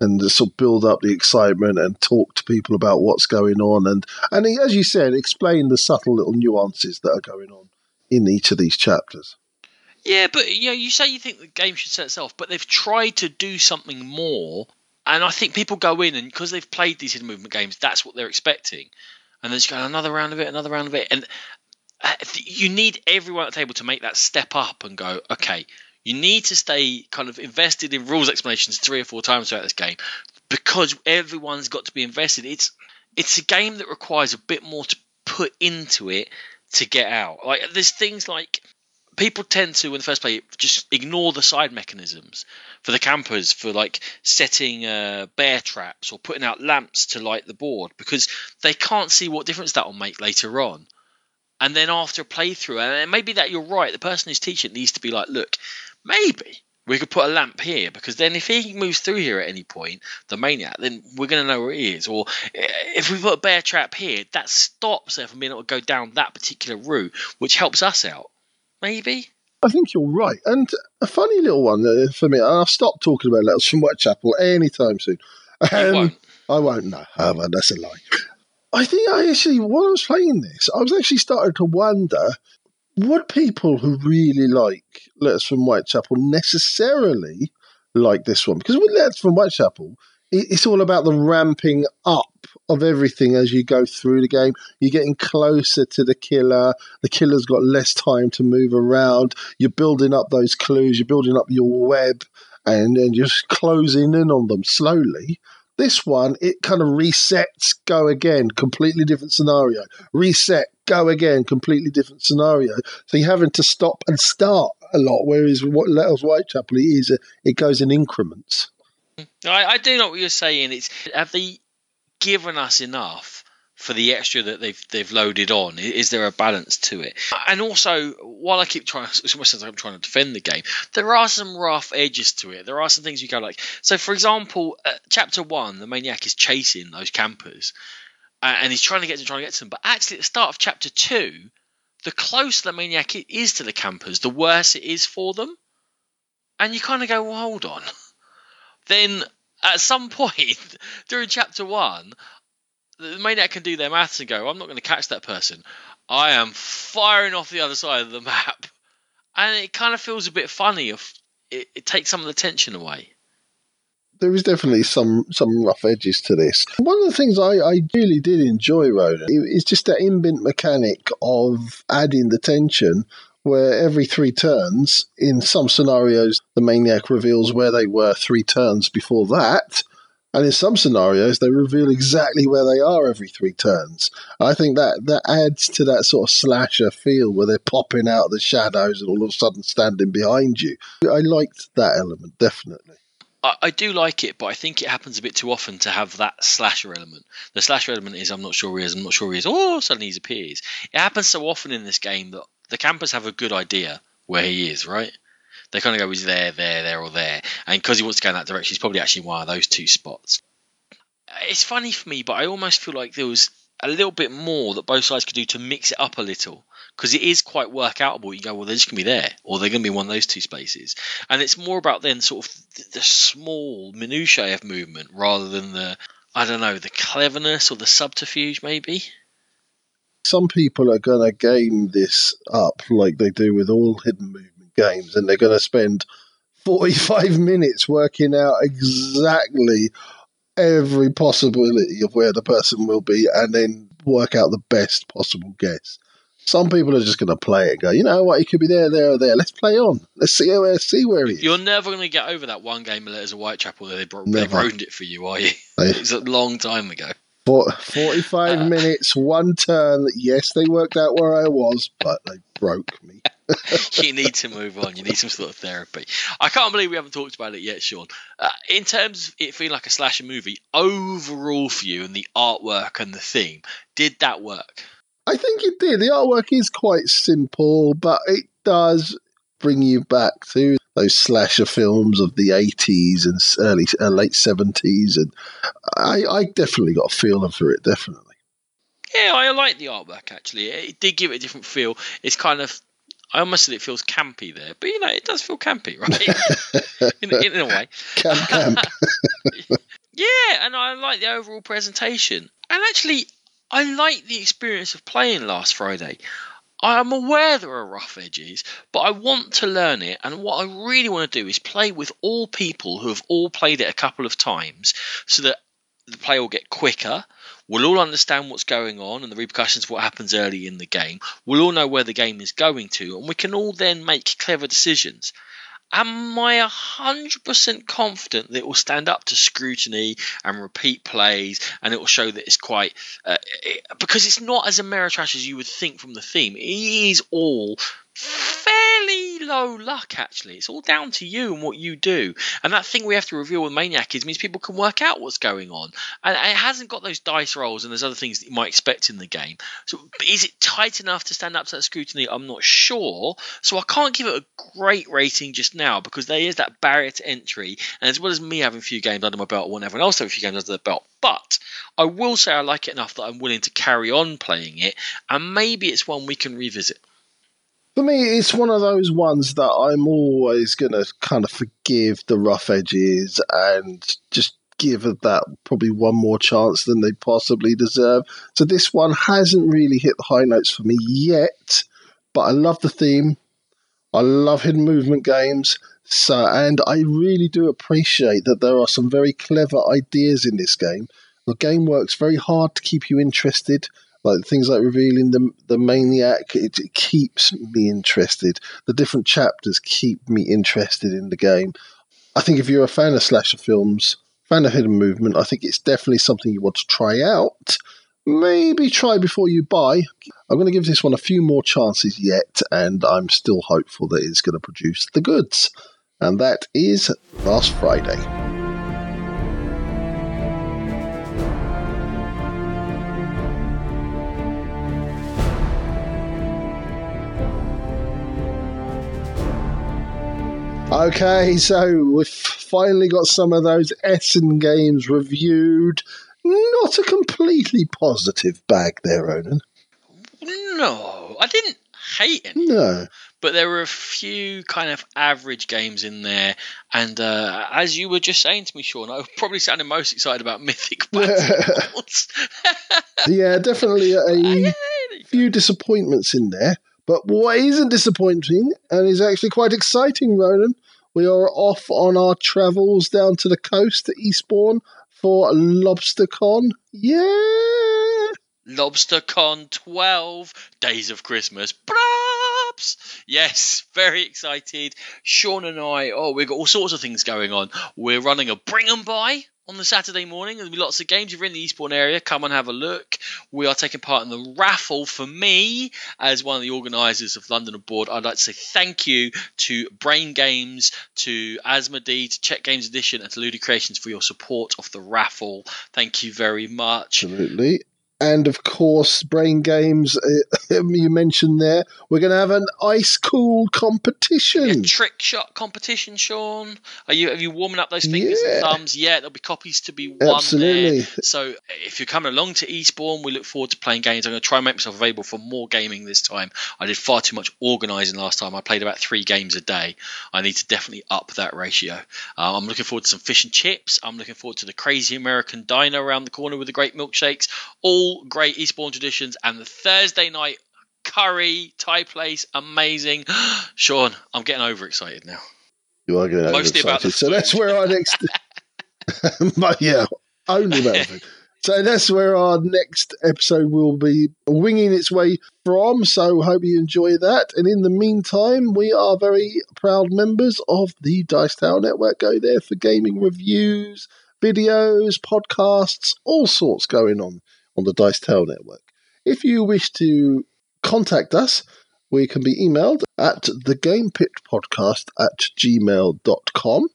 and sort of build up the excitement and talk to people about what's going on and and as you said, explain the subtle little nuances that are going on in each of these chapters. Yeah, but you know, you say you think the game should sell itself, but they've tried to do something more, and I think people go in and because they've played these hidden movement games, that's what they're expecting and then just go another round of it, another round of it, and uh, you need everyone at the table to make that step up and go, okay, you need to stay kind of invested in rules explanations three or four times throughout this game because everyone's got to be invested. It's it's a game that requires a bit more to put into it to get out. Like there's things like people tend to, when the first play, just ignore the side mechanisms for the campers for like setting uh, bear traps or putting out lamps to light the board because they can't see what difference that will make later on. And then after a playthrough, and maybe that you're right, the person who's teaching needs to be like, look, maybe we could put a lamp here because then if he moves through here at any point, the maniac, then we're going to know where he is. Or eh, if we put a bear trap here, that stops them from being able to go down that particular route, which helps us out maybe. I think you're right. And a funny little one uh, for me, I'll stop talking about letters from Whitechapel anytime soon. Um, won't. I won't, no. Oh, that's a lie. I think I actually, while I was playing this, I was actually starting to wonder would people who really like Letters from Whitechapel necessarily like this one? Because with Letters from Whitechapel, it's all about the ramping up of everything as you go through the game. You're getting closer to the killer. The killer's got less time to move around. You're building up those clues. You're building up your web, and then just closing in on them slowly. This one, it kind of resets, go again, completely different scenario. Reset, go again, completely different scenario. So you're having to stop and start a lot. Whereas what Letters Whitechapel is, it goes in increments. I, I do know what you're saying. It's have they given us enough for the extra that they've they've loaded on? Is there a balance to it? And also, while I keep trying, as much as I'm trying to defend the game, there are some rough edges to it. There are some things you go like. So, for example, uh, chapter one, the maniac is chasing those campers, uh, and he's trying to get to trying to get to them. But actually, at the start of chapter two, the closer the maniac is to the campers, the worse it is for them. And you kind of go, well, hold on. then at some point during chapter one, the maniac can do their maths and go, I'm not going to catch that person. I am firing off the other side of the map. And it kind of feels a bit funny. If it, it takes some of the tension away. there is definitely some some rough edges to this. One of the things I, I really did enjoy, Ronan, is just that inbuilt mechanic of adding the tension where every three turns, in some scenarios, the maniac reveals where they were three turns before that. And in some scenarios, they reveal exactly where they are every three turns. I think that, that adds to that sort of slasher feel where they're popping out of the shadows and all of a sudden standing behind you. I liked that element, definitely. I, I do like it, but I think it happens a bit too often to have that slasher element. The slasher element is I'm not sure he is, I'm not sure he is, oh, suddenly he appears. It happens so often in this game that the campers have a good idea where he is, right? They kind of go, he's there, there, there, or there. And because he wants to go in that direction, he's probably actually one of those two spots. It's funny for me, but I almost feel like there was a little bit more that both sides could do to mix it up a little. Because it is quite workoutable. You go, well, they're just going to be there, or they're going to be one of those two spaces. And it's more about then sort of the, the small minutiae of movement rather than the, I don't know, the cleverness or the subterfuge, maybe. Some people are going to game this up like they do with all hidden movement games, and they're going to spend 45 minutes working out exactly every possibility of where the person will be and then work out the best possible guess. Some people are just going to play it and go, you know what, he could be there, there, or there. Let's play on. Let's see where, see where he is. You're never going to get over that one game of Letters of Whitechapel that they, bro- they ruined it for you, are you? It was a long time ago. For 45 Uh. minutes, one turn. Yes, they worked out where I was, but they broke me. you need to move on. You need some sort of therapy. I can't believe we haven't talked about it yet, Sean. Uh, in terms of it feeling like a slasher movie, overall for you and the artwork and the theme, did that work? I think it did. The artwork is quite simple, but it does bring you back to those slasher films of the 80s and early uh, late 70s and I, I definitely got a feeling for it definitely Yeah, I like the artwork actually. It did give it a different feel. It's kind of. I almost said it feels campy there, but you know, it does feel campy, right? in, in a way. camp camp Yeah, and I like the overall presentation. And actually, I like the experience of playing last Friday. I'm aware there are rough edges, but I want to learn it. And what I really want to do is play with all people who have all played it a couple of times so that the play will get quicker. We'll all understand what's going on and the repercussions of what happens early in the game. We'll all know where the game is going to, and we can all then make clever decisions. Am I 100% confident that it will stand up to scrutiny and repeat plays and it will show that it's quite. Uh, it, because it's not as Ameritrash as you would think from the theme. It is all Mm-hmm. fairly low luck, actually. It's all down to you and what you do. And that thing we have to reveal with Maniac is means people can work out what's going on. And it hasn't got those dice rolls and there's other things that you might expect in the game. So is it tight enough to stand up to that scrutiny? I'm not sure. So I can't give it a great rating just now because there is that barrier to entry. And as well as me having a few games under my belt, want everyone else have a few games under their belt. But I will say I like it enough that I'm willing to carry on playing it. And maybe it's one we can revisit. For me, it's one of those ones that I'm always going to kind of forgive the rough edges and just give that probably one more chance than they possibly deserve. So this one hasn't really hit the high notes for me yet, but I love the theme. I love hidden movement games. So, and I really do appreciate that there are some very clever ideas in this game. The game works very hard to keep you interested like things like revealing the the maniac it, it keeps me interested. The different chapters keep me interested in the game. I think if you're a fan of slasher films fan of hidden movement i think it's definitely something you want to try out. Maybe try before you buy. I'm going to give this one a few more chances yet and i'm still hopeful that it's going to produce the goods. And that is last friday Okay, so we've finally got some of those Essen games reviewed. Not a completely positive bag there, Ronan. No, I didn't hate any. No. but there were a few kind of average games in there. And uh, as you were just saying to me, Sean, I probably sounded most excited about Mythic Battles. yeah, definitely a few disappointments in there. But what isn't disappointing and is actually quite exciting, Ronan, we are off on our travels down to the coast to Eastbourne for LobsterCon. Yeah! LobsterCon 12 Days of Christmas. Props! Yes, very excited. Sean and I, oh, we've got all sorts of things going on. We're running a bring 'em by on the Saturday morning. There'll be lots of games. If you're in the Eastbourne area, come and have a look. We are taking part in the raffle. For me, as one of the organisers of London Aboard, I'd like to say thank you to Brain Games, to Asmodee, to Czech Games Edition, and to Ludicreations for your support of the raffle. Thank you very much. Absolutely and of course, Brain Games. Uh, you mentioned there, we're going to have an ice cool competition, yeah, trick shot competition. Sean, are you have you warming up those fingers yeah. and thumbs? Yeah, there'll be copies to be won Absolutely. there. So if you're coming along to Eastbourne, we look forward to playing games. I'm going to try and make myself available for more gaming this time. I did far too much organising last time. I played about three games a day. I need to definitely up that ratio. Uh, I'm looking forward to some fish and chips. I'm looking forward to the crazy American diner around the corner with the great milkshakes. All great Eastbourne traditions, and the Thursday night curry Thai place, amazing. Sean, I'm getting overexcited now. You are getting Mostly overexcited. About the so that's where our next. but yeah, only about food. So that's where our next episode will be winging its way from. So hope you enjoy that. And in the meantime, we are very proud members of the Dice Tower Network. Go there for gaming reviews, videos, podcasts, all sorts going on on the Dice Tower Network. If you wish to contact us, we can be emailed at thegamepitpodcast at gmail.com.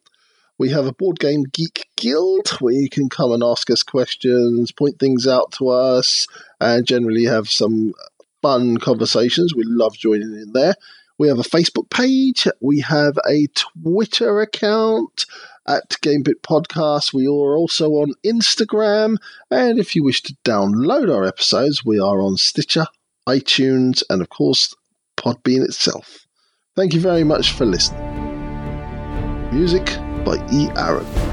We have a Board Game Geek Guild where you can come and ask us questions, point things out to us, and generally have some fun conversations. We love joining in there. We have a Facebook page. We have a Twitter account at GamePit Podcast. We are also on Instagram. And if you wish to download our episodes, we are on Stitcher, iTunes, and of course, Podbean itself. Thank you very much for listening. Music by E. Aaron.